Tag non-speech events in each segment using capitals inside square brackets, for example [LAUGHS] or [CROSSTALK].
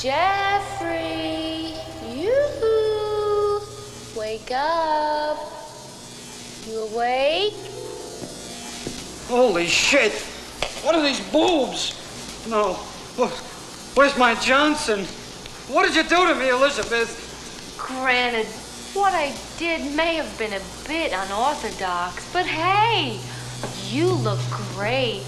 Jeffrey, you wake up. You awake? Holy shit! What are these boobs? No. Wh- Where's my Johnson? What did you do to me, Elizabeth? Granted, what I did may have been a bit unorthodox, but hey, you look great.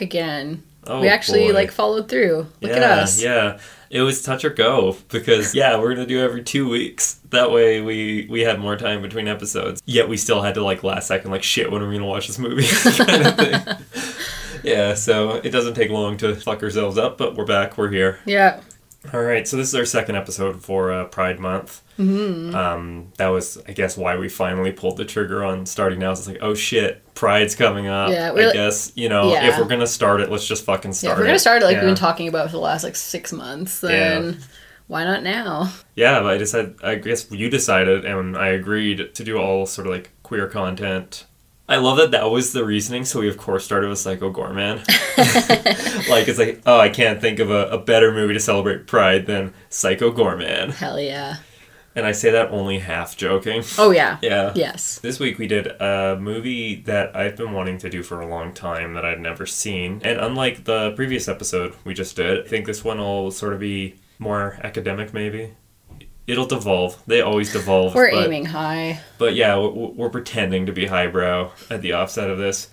Back again. Oh, we actually boy. like followed through. Look yeah, at us. Yeah, it was touch or go because yeah, we're gonna do every two weeks. That way we we had more time between episodes. Yet we still had to like last second like shit when are we gonna watch this movie [LAUGHS] kind of thing. [LAUGHS] yeah, so it doesn't take long to fuck ourselves up, but we're back. We're here. Yeah. All right, so this is our second episode for uh, Pride Month. Mm-hmm. Um, that was, I guess, why we finally pulled the trigger on starting now. It's like, oh shit, Pride's coming up. Yeah, I guess you know Yeah. if we're gonna start it, let's just fucking Yeah, start. if we're gonna start it like Yeah. we've been talking about for the last like six months, then why not now? Yeah, but I decided. I guess you decided, and I agreed to do all sort of like queer content. I love that that was the reasoning. So we of course started with Psycho Goreman. [LAUGHS] like it's like, oh, I can't think of a, a better movie to celebrate Pride than Psycho Goreman. Hell yeah. And I say that only half joking. Oh yeah. [LAUGHS] Yeah. Yes. This week we did a movie that I've been wanting to do for a long time that I'd never seen. And unlike the previous episode we just did, I think this one will sort of be more academic maybe. It'll devolve. They always devolve. We're but, aiming high. But yeah, we're, we're pretending to be highbrow at the offset of this.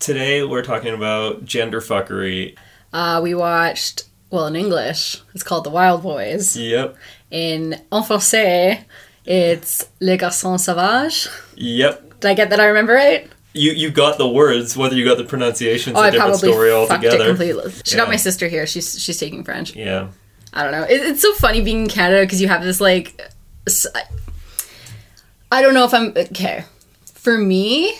Today we're talking about gender fuckery. Uh, we watched well in English. It's called The Wild Boys. Yep. In en français, it's Les Garçons Sauvages. Yep. Did I get that? I remember right? You you got the words, whether you got the pronunciation's Oh, a I different probably story fucked it completely. She got my sister here. She's she's taking French. Yeah. I don't know. It, it's so funny being in Canada because you have this like. I don't know if I'm okay. For me,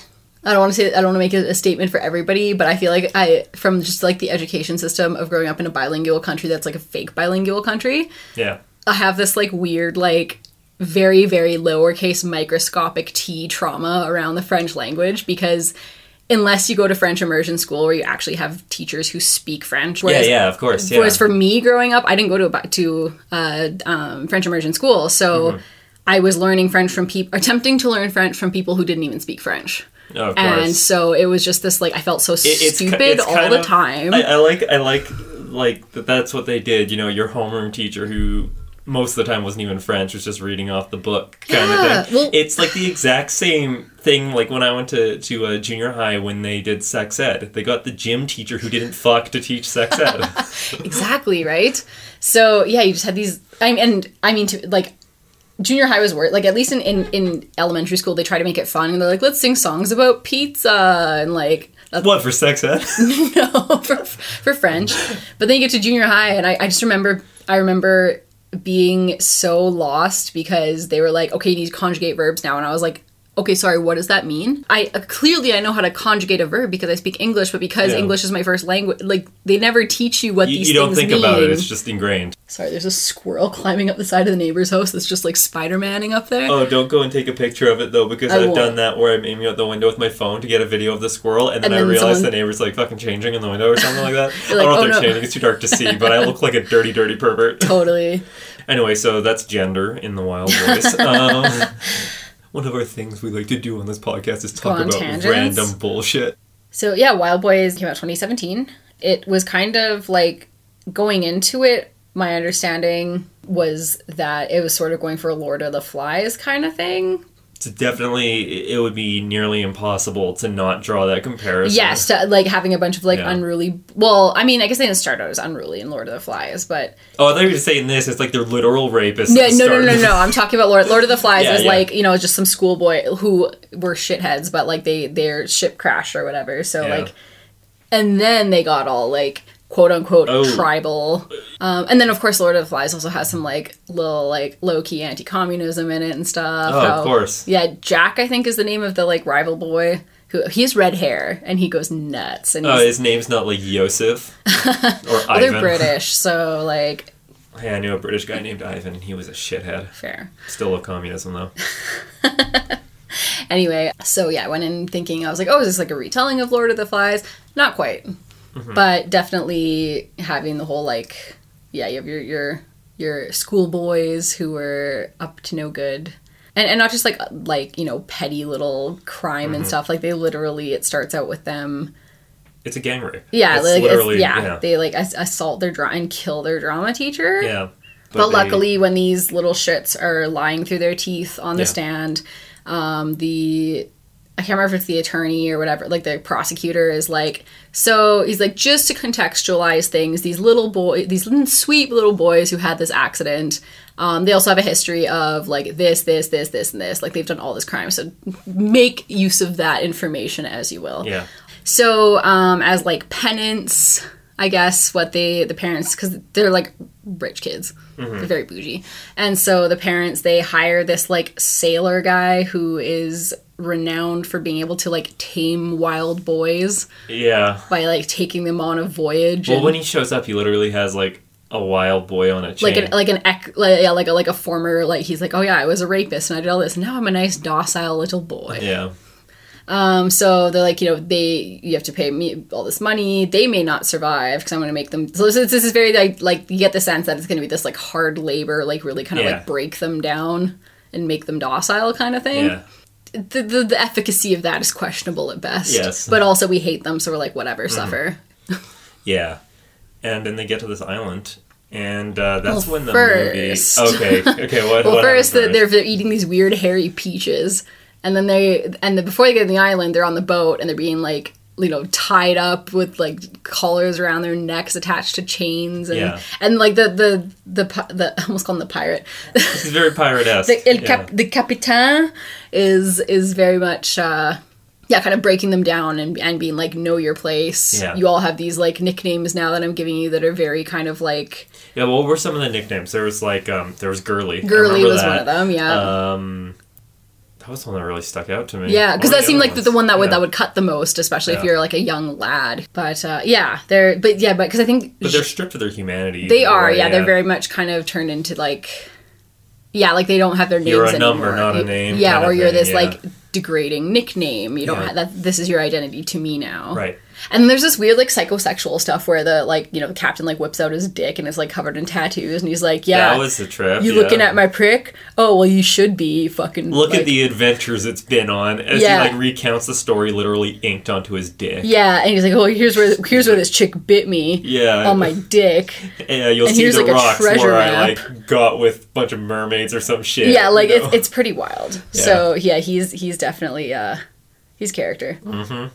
I don't want to say I don't want to make a, a statement for everybody, but I feel like I from just like the education system of growing up in a bilingual country that's like a fake bilingual country. Yeah. I have this like weird like very very lowercase microscopic t trauma around the French language because unless you go to French immersion school where you actually have teachers who speak French, Yeah, whereas yeah, of course. Yeah. Whereas for me growing up, I didn't go to a, to uh, um, French immersion school, so Mm-hmm. I was learning French from people, attempting to learn French from people who didn't even speak French. Oh, of And so it was just this like I felt so It- it's stupid it's all the of- time. I, I like I like like that. That's what they did. You know, your homeroom teacher who most of the time wasn't even French it was just reading off the book kind Yeah, of thing. well- it's like the exact same thing. Like when I went to to uh, junior high when they did sex ed, they got the gym teacher who didn't fuck to teach sex [LAUGHS] ed. exactly right. So yeah, you just had these. I mean, and I mean to like. Junior high was worse. Like at least in, in, in elementary school, they try to make it fun, and they're like, "Let's sing songs about pizza," and like that's what for sex ed? [LAUGHS] no [LAUGHS] for, for French. But then you get to junior high, and I, I just remember I remember being so lost because they were like, okay, you need to conjugate verbs now, and I was like. Okay, sorry. What does that mean? I uh, clearly I know how to conjugate a verb because I speak English, but because Yeah. English is my first language, like they never teach you what You, these you don't think mean. about it. It's just ingrained. Sorry, there's a squirrel climbing up the side of the neighbor's house that's just like Spider Manning up there. Oh, don't go and take a picture of it though, because I I've won't. done that where I'm aiming out the window with my phone to get a video of the squirrel, and then, And I realize someone- the neighbor's like fucking changing in the window or something like that. [LAUGHS] I don't know like, if "Oh, they're no." changing; it's too dark to see. But I look like a dirty, dirty pervert. Totally. [LAUGHS] anyway, so that's gender in the Wild Boys. [LAUGHS] Um, one of our things we like to do on this podcast is talk about tangents. random bullshit. So yeah, Wild Boys came out 2017. It was kind of like going into it. My understanding was that it was sort of going for a Lord of the Flies kind of thing. It's definitely it would be nearly impossible to not draw that comparison. Yes, to, like having a bunch of like Yeah. unruly. Well, I mean, I guess they didn't start out as unruly in Lord of the Flies, but Oh, I thought you were saying this. It's like they're literal rapists. no, no, no, no, no. I'm [LAUGHS] talking about Lord Lord of the Flies. Yeah, is yeah. like you know just some schoolboy who were shitheads, but like they their ship crashed or whatever. So like, and then they got all like quote unquote Oh. tribal. Um, and then of course Lord of the Flies also has some like little like low key anti communism in it and stuff. Oh, of course. Yeah, Jack I think is the name of the like rival boy. Who, he has red hair and he goes nuts and Oh, his name's not like Yosef [LAUGHS] or well, Ivan. they're British, so like Hey, I knew a British guy named Ivan. and He was a shithead. fair. Still love communism though. [LAUGHS] Anyway, so yeah, I went in thinking I was like, oh, is this like a retelling of Lord of the Flies? Not quite, Mm-hmm. but definitely having the whole like, yeah, you have your your your schoolboys who were up to no good. And, and not just like like you know petty little crime Mm-hmm. and stuff like they literally it starts out with them It's a gang rape. yeah it's like it's- literally yeah, yeah. they like assault their dra- and kill their drama teacher Yeah. but, they- luckily, when these little shits are lying through their teeth on the Yeah. stand, um, the I can't remember if it's the attorney or whatever, like the prosecutor is like, so he's like, just to contextualize things, these little boy, these little sweet little boys who had this accident, um, they also have a history of like this, this, this, this, and this. Like they've done all this crime, so make use of that information as you will. Yeah. So, um, as like penance, I guess what they the parents because they're like rich kids, they're very bougie, and so the parents they hire this like sailor guy who is renowned for being able to like tame wild boys Yeah. by like taking them on a voyage. Well, when he shows up, he literally has like a wild boy on a chain. like an like an ec- like, yeah, like a like a former like he's like oh yeah I was a rapist and I did all this and now I'm a nice docile little boy. yeah. Um, so they're like, you know, they you have to pay me all this money. They may not survive because I'm going to make them. So this, is- this is very like like you get the sense that it's going to be this like hard labor, like really kind of Yeah. like break them down and make them docile kind of thing. Yeah. The, the the efficacy of that is questionable at best. Yes. Mm-hmm. but also we hate them, so we're like whatever, suffer. [LAUGHS] Yeah. And then they get to this island, and uh, that's Well, when the first- movie. Okay. Okay. What? [LAUGHS] Well, what first that they're, they're eating these weird hairy peaches, and then they and then before they get to the island, they're on the boat and they're being like you know tied up with like collars around their necks attached to chains and Yeah. and like the the the the [LAUGHS] I almost called him the pirate This is very pirate-esque. [LAUGHS] the el yeah. cap, the capitaine is is very much uh yeah kind of breaking them down and and being like know your place Yeah. you all have these like nicknames now that I'm giving you that are very kind of like Yeah, well, what were some of the nicknames? There was like um there was Girly. Girly was that. one of them yeah Um that was one that really stuck out to me. Yeah, because that seemed like the, ones? the one that would Yeah. that would cut the most, especially if you're like a young lad. But uh, yeah, they're but yeah, but because I think But they're stripped of their humanity. they are way, yeah, they're very much kind of turned into like yeah, like they don't have their names You're a anymore. number, not a name Yeah, or you're thing, this yeah. like degrading nickname. You don't Yeah. have that. This is your identity to me now. right. And there's this weird like psychosexual stuff where the like you know the captain like whips out his dick and is like covered in tattoos and he's like yeah. That was the trip. you yeah. looking at my prick? Oh well, you should be fucking. Look like- at the adventures it's been on as Yeah. he like recounts the story literally inked onto his dick. Yeah, and he's like, "Oh, here's where here's where this chick bit me Yeah. on my dick." Yeah, you'll And see here's, the like, a rocks treasure where I like got with a bunch of mermaids or some shit. Yeah, like you know? it's it's pretty wild. So yeah, he's he's definitely uh he's character. Mm-hmm.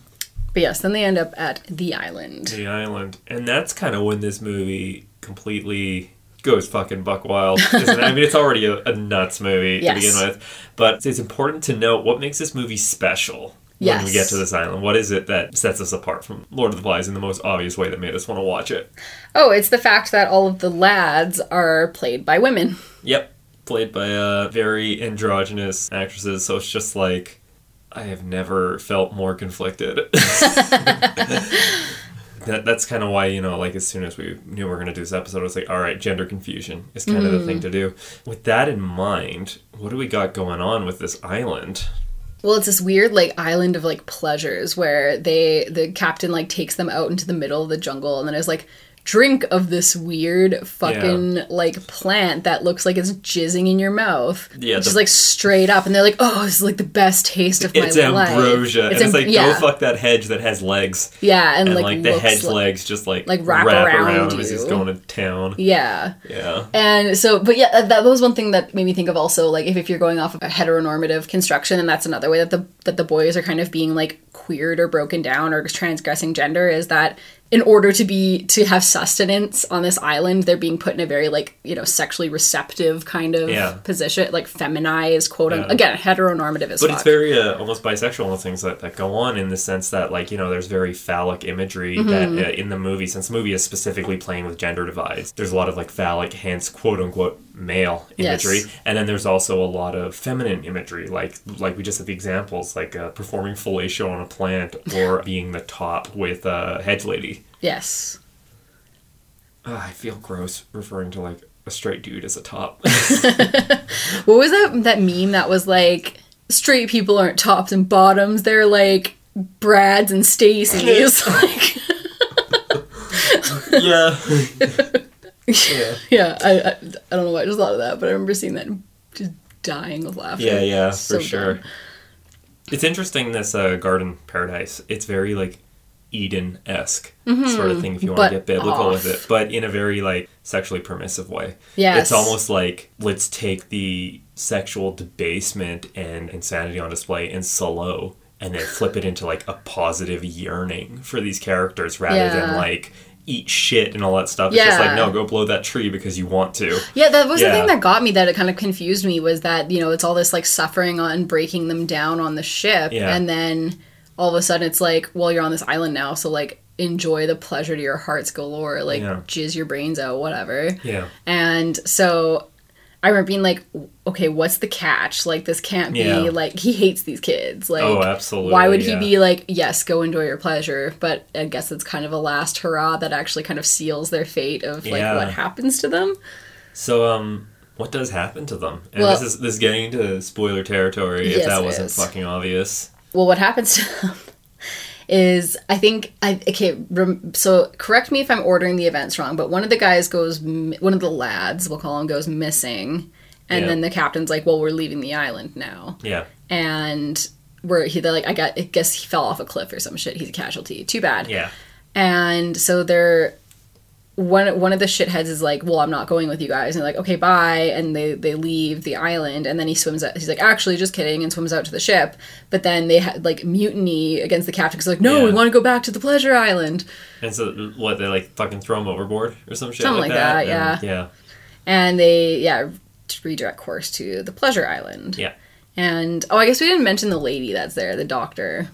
But yes, then they end up at the island. the island, and that's kind of when this movie completely goes fucking buck wild. [LAUGHS] I mean, it's already a, a nuts movie Yes. to begin with, but it's important to note what makes this movie special. When we get to this island, what is it that sets us apart from Lord of the Flies in the most obvious way that made us want to watch it? Oh, it's the fact that all of the lads are played by women. Yep, played by uh, very androgynous actresses. So it's just like I have never felt more conflicted. [LAUGHS] [LAUGHS] that, that's kind of why you know, like as soon as we knew we were going to do this episode, I was like, all right, gender confusion is kind of the thing mm. to do. With that in mind, what do we got going on with this island? Well, it's this weird like island of like pleasures where they the captain like takes them out into the middle of the jungle and then is like, drink of this weird fucking like plant that looks like it's jizzing in your mouth. Yeah, just like straight up, and they're like, "Oh, this is like the best taste of It's my life." ambrosia. and it's like, yeah, go fuck that hedge that has legs. yeah, and, And like, like, the hedge like- legs just like, like, wrap around as he's going to town. Yeah. Yeah. And so, but yeah, uh, that was one thing that made me think of also like if, if you're going off of a heteronormative construction, and that's another way that the that the boys are kind of being like queered or broken down or transgressing gender is that in order to be to have sustenance on this island, they're being put in a very like you know sexually receptive kind of Yeah. position, like feminized, quote Yeah. unquote. Again, heteronormative as But fuck. it's very uh, almost bisexual and things that, that go on in the sense that like you know there's very phallic imagery Mm-hmm. that uh, in the movie since the movie is specifically playing with gender divides there's a lot of like phallic hence quote unquote male Yes. imagery and then there's also a lot of feminine imagery like like we just had the examples like uh, performing fellatio on a plant or being the top with a uh, hedge lady yes. Ah, I feel gross referring to like a straight dude as a top [LAUGHS] [LAUGHS] What was that that meme that was like straight people aren't tops and bottoms, they're like Brads and Stacy's. [LAUGHS] like yeah yeah Yeah, I, I I don't know why I just thought of that, but I remember seeing that and just dying of laughter. Yeah, yeah, So for sure. dumb. It's interesting this uh, garden paradise. It's very like Eden esque sort of thing if you want Mm-hmm. But to get biblical with it, but in a very like sexually permissive way. Yes. It's almost like let's take the sexual debasement and insanity on display in Salò and then flip it into like a positive yearning for these characters rather than like eat shit and all that stuff. It's just like no, go blow that tree because you want to. Yeah, that was the thing that got me that it kind of confused me was that, you know, it's all this like suffering on breaking them down on the ship Yeah. and then all of a sudden it's like, well, you're on this island now, so like enjoy the pleasure to your heart's galore, like Yeah. jizz your brains out, whatever. Yeah. And so I remember being like, okay, what's the catch? Like, this can't be Yeah. like he hates these kids. Like, Oh, absolutely, Why would he be like, yes, go enjoy your pleasure? But I guess it's kind of a last hurrah that actually kind of seals their fate of like Yeah. what happens to them. So, um, what does happen to them? And Well- this is this is getting into spoiler territory. Yes, if that wasn't fucking obvious. Well, what happens to [LAUGHS] them is I think I okay. Rem, so correct me if I'm ordering the events wrong, but one of the guys goes, one of the lads, we'll call him, goes missing, and Yeah. then the captain's like, "Well, we're leaving the island now." Yeah, and where he they're like I got I guess he fell off a cliff or some shit. He's a casualty. Too bad. yeah, And so they're one one of the shitheads is like, "Well, I'm not going with you guys." And they're like, "Okay, bye." And they they leave the island, and then he swims out. He's like, "Actually, just kidding," and swims out to the ship. But then they had like mutiny against the captain because like, "No, we want to go back to the pleasure island." and so what they like fucking throw him overboard or some shit Something like like that, And- yeah, And they yeah redirect course to the pleasure island. yeah. And oh, I guess we didn't mention the lady that's there, the doctor.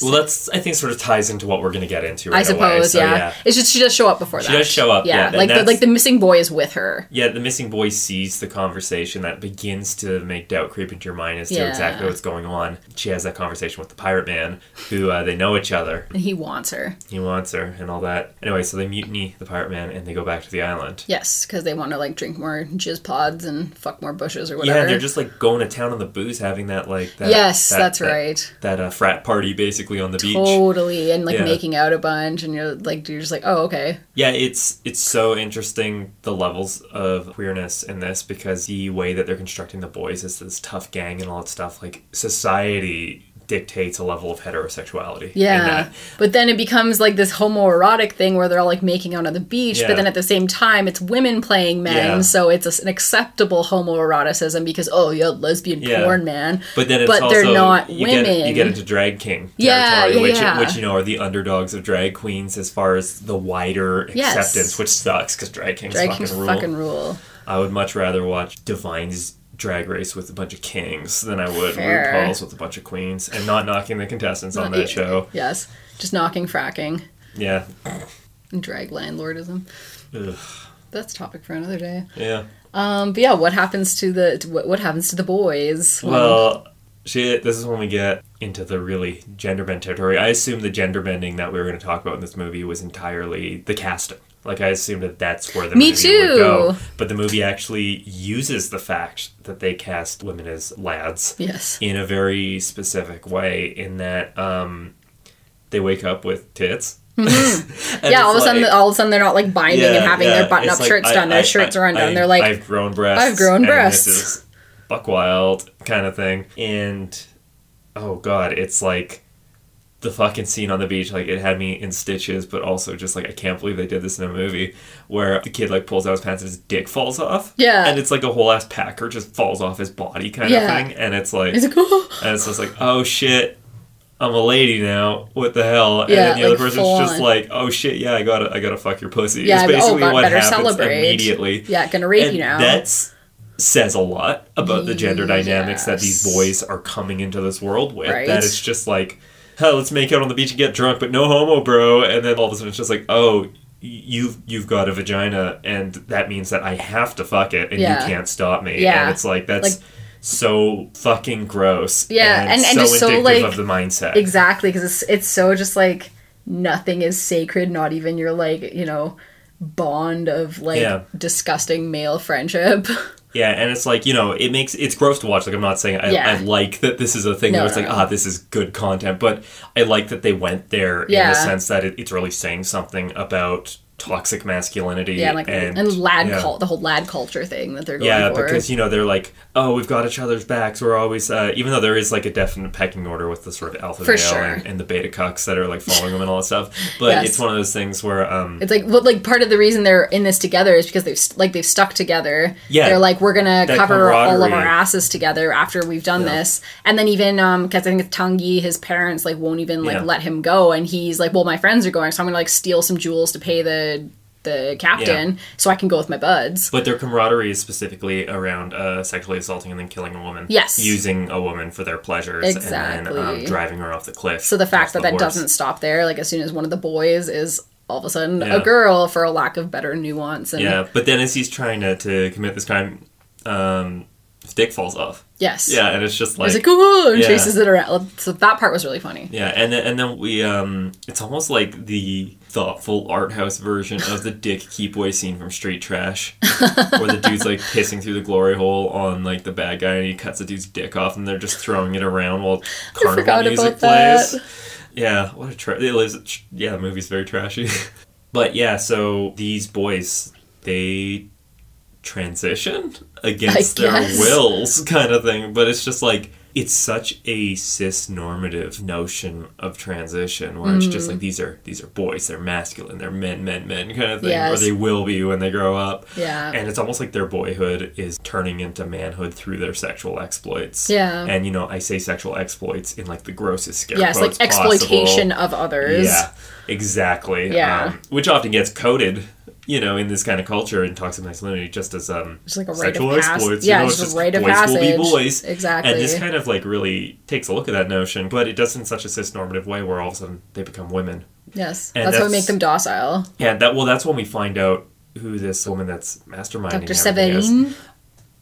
Well, that's I think sort of ties into what we're gonna get into. Right I suppose. So, yeah. It's just she does show up before She that. She does show up, yeah, and like the, like the missing boy is with her. Yeah, the missing boy sees the conversation that begins to make doubt creep into your mind as to Yeah. exactly what's going on. She has that conversation with the pirate man, who uh, they know each other. and he wants her. He wants her and all that. Anyway, so they mutiny the pirate man and they go back to the island. Yes, because they want to like drink more jizz pods and fuck more bushes or whatever. Yeah, they're just like going to town on the booze, having that like that. yes, that- that's that- right. That uh, frat party basically on the beach. Totally, and like Yeah. making out a bunch, and you're like, you're just like, oh, okay. Yeah, it's it's so interesting the levels of queerness in this because the way that they're constructing the boys is this tough gang and all that stuff. Like society dictates a level of heterosexuality. Yeah, uh, but then it becomes like this homoerotic thing where they're all like making out on the beach, Yeah. but then at the same time it's women playing men, Yeah. so it's a, an acceptable homoeroticism because oh yeah, lesbian Yeah. porn man. But then it's But also they're not you women. Get, you get into drag king Yeah, territory, yeah, which yeah. which you know are the underdogs of drag queens as far as the wider Yes. acceptance, which sucks because drag kings Drag fucking kings rule. fucking rule. I would much rather watch Divine's drag race with a bunch of kings than I would Fair. RuPaul's with a bunch of queens, and not knocking the contestants on that show. Yes, just knocking fracking Yeah, and drag landlordism. Ugh. That's a topic for another day. yeah. Um, but yeah, what happens to the to what, what happens to the boys? Well, shit. This is when we get into the really gender bend territory. I assume the gender bending that we were going to talk about in this movie was entirely the casting. Like I assumed that that's where the Me movie would go. too. But the movie actually uses the fact that they cast women as lads yes, in a very specific way. In that um, they wake up with tits Mm-hmm. [LAUGHS] yeah, all of a sudden, like- all of a sudden, they're not like binding and having yeah, their button-up like, shirts I- done. Their I- shirts are undone. I- they're like, I've grown breasts. I've grown breasts. This is buck wild kind of thing. And oh god, it's like the fucking scene on the beach. Like it had me in stitches, but also just like I can't believe they did this in a movie where the kid like pulls out his pants and his dick falls off. Yeah. and it's like a whole ass packer just falls off his body kind Yeah. of thing. And it's like, It's like, oh. [LAUGHS] and it's just like, oh shit. I'm a lady now. What the hell? And Yeah, then the other person's just on. like, "Oh shit, yeah, I gotta, I gotta fuck your pussy." Yeah, it's oh, basically God, what better happens celebrate. immediately. Yeah, gonna rape And you now. That's says a lot about the gender dynamics that these boys are coming into this world with. Right. That it's just like, let's make out on the beach and get drunk, but no homo, bro. And then all of a sudden it's just like, oh, you've you've got a vagina, and that means that I have to fuck it, and Yeah. you can't stop me. Yeah. And it's like that's. Like- so fucking gross. Yeah, and- and so just so, like, of the mindset. Exactly, because it's it's so just like nothing is sacred, not even your like you know bond of like Yeah. disgusting male friendship. [LAUGHS] Yeah, and it's like you know, it makes it's gross to watch. Like I'm not saying I, Yeah. I like that this is a thing No, where it's no, like no. ah, this is good content, but I like that they went there in the sense that it, it's really saying something about toxic masculinity. yeah, like and, and, lad yeah. cult, the whole lad culture thing that they're going Yeah, for. because you know they're like, oh, we've got each other's backs. We're always, uh, even though there is like a definite pecking order with the sort of alpha For male sure. and, and the beta cucks that are like following them and all that stuff. But Yes. it's one of those things where, um, It's like well, like part of the reason they're in this together is because they've like they've stuck together. Yeah. they're like we're gonna cover all of our asses together after we've done Yeah. this, and then even um because I think it's Tanguy, his parents like won't even like Yeah. let him go, and he's like, well, my friends are going, so I'm gonna like steal some jewels to pay the the captain so I can go with my buds. But their camaraderie is specifically around uh, sexually assaulting and then killing a woman. Yes. Using a woman for their pleasures and then um, Exactly. driving her off the cliff. So the fact that the that horse. doesn't stop there, like as soon as one of the boys is all of a sudden Yeah. a girl for a lack of better nuance and Yeah, but then as he's trying to, to commit this crime, um, his dick falls off. Yes, Yeah, and it's just like. He's like, oh, and Yeah. chases it around. So that part was really funny. yeah, and then, and then we, um, it's almost like the thoughtful art house version of the Dick Keepway scene from Street Trash, where the dude's like pissing through the glory hole on like the bad guy and he cuts the dude's dick off and they're just throwing it around while [LAUGHS] carnival music about that. plays. Yeah, what a tra- it lives. Yeah, the movie's very trashy. [LAUGHS] but yeah, so these boys they transition against their wills, kind of thing. But it's just like it's such a cis normative notion of transition where it's Mm. just like these are these are boys, they're masculine, they're men, men, men kind of thing, or they will be when they grow up. Yeah. And it's almost like their boyhood is turning into manhood through their sexual exploits. Yeah. And you know, I say sexual exploits in like the grossest scare Yes, like quotes possible. exploitation of others. Yeah, exactly. Yeah. Um, which often gets coded, you know, in this kind of culture in toxic masculinity, just as um, Just like a rite sexual of pass- exploits. yeah, you know, just it's a rite of boys will be boys. Exactly. And this kind of like really takes a look at that notion, but it does in such a cis normative way where all of a sudden they become women. Yes, And that's, how we make them docile. Yeah, that well, that's when we find out who this woman that's masterminding Dr. is. Severin.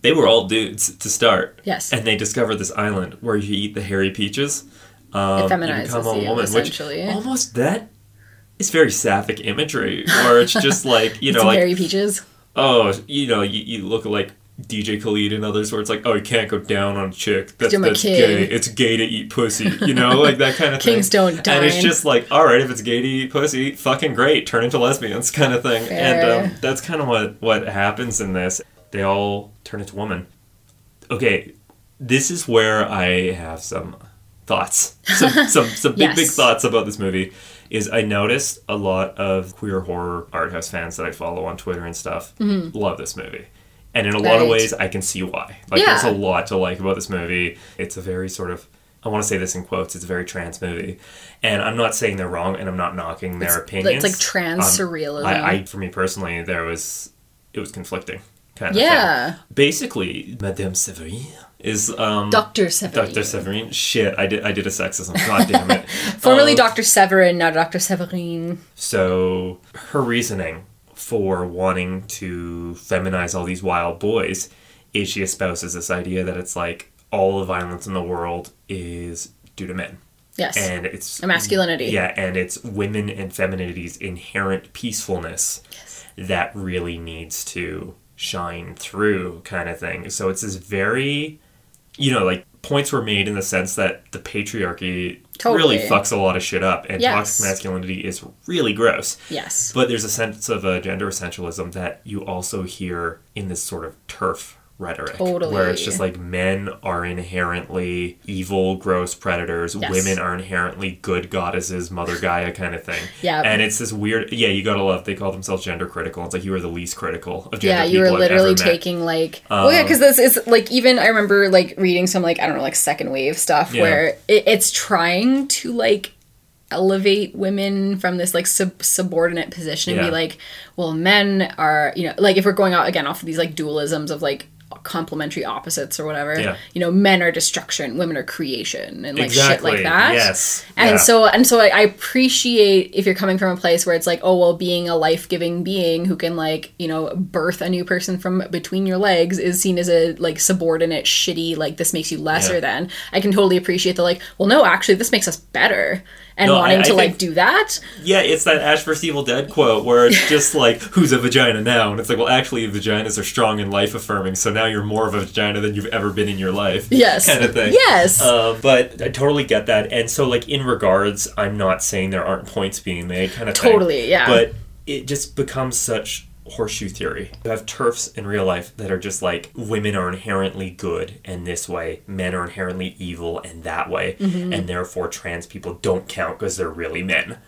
They were all dudes to start. Yes. And they discover this island where you eat the hairy peaches. Um, It feminizes you become a woman, essentially. which almost that is very sapphic imagery, where it's just like you [LAUGHS] know, like hairy peaches. oh, you know, you, you look like DJ Khaled and others, where it's like, oh, you can't go down on a chick. That's, that's gay. It's gay to eat pussy. You know, like that kind of [LAUGHS] thing. Kings don't die. And it's just like, all right, if it's gay to eat pussy, fucking great, turn into lesbians, [LAUGHS] kind of thing. And Fair. um, that's kind of what what happens in this. They all turn into women. Okay, this is where I have some thoughts, some some, some big big thoughts about this movie. Is I noticed a lot of queer horror art house fans that I follow on Twitter and stuff love this movie. And in a lot of Mm-hmm. Ways, I can see why. Like, Yeah. there's a lot to like about this movie. It's a very sort of, I want to say this in quotes, it's a very trans movie. And I'm not saying they're wrong, and I'm not knocking their It's- opinions. it's like trans Um, surrealism. I, I, for me personally, there was, it was conflicting. Kind of Yeah. thing. Basically, Madame Severine is um, Dr. Severin. Dr. Severine. Shit, I did I did a sexism. God damn it. [LAUGHS] Formerly Um, Dr. Severin, now Dr. Severin. so her reasoning for wanting to feminize all these wild boys is she espouses this idea that it's like all the violence in the world is due to men. Yes. And it's A masculinity. Yeah, and it's women and femininity's inherent peacefulness that really needs to shine through kind of thing. So it's this very you know, like points were made in the sense that the patriarchy Totally. really fucks a lot of shit up, and Yes. toxic masculinity is really gross. Yes. But there's a sense of a gender essentialism that you also hear in this sort of TERF rhetoric. Totally. Where it's just like men are inherently evil, gross predators. Yes. Women are inherently good goddesses, Mother Gaia kind of thing. [LAUGHS] Yeah. And it's this weird, yeah, you gotta love, they call themselves gender critical. It's like you are the least critical of gender yeah, you were literally taking like oh yeah, um, because this is like even I remember like reading some like I don't know like second wave stuff Yeah. where it, it's trying to like elevate women from this like sub- subordinate position and Yeah. be like, well, men are you know like if we're going out again off of these like dualisms of like complementary opposites or whatever Yeah. you know men are destruction women are creation and like exactly. shit like that Yes. and Yeah. so and so I, I appreciate if you're coming from a place where it's like, oh well, being a life giving being who can like you know birth a new person from between your legs is seen as a like subordinate, shitty like this makes you lesser Yeah. than. I can totally appreciate the like, well, no, actually, this makes us better, and No, wanting I to like do that. Yeah, it's that Ash vs. Evil Dead quote where it's just [LAUGHS] like, who's a vagina now? And it's like, well, actually, vaginas are strong and life affirming, so now you're more of a vagina than you've ever been in your life. Yes. Kind of thing. Yes. Uh, but I totally get that. And so, like, in regards, I'm not saying there aren't points being made, kind of thing. Totally, yeah. But it just becomes such horseshoe theory. You have TERFs in real life that are just like women are inherently good and this way, men are inherently evil and that way, Mm-hmm. and therefore trans people don't count because they're really men.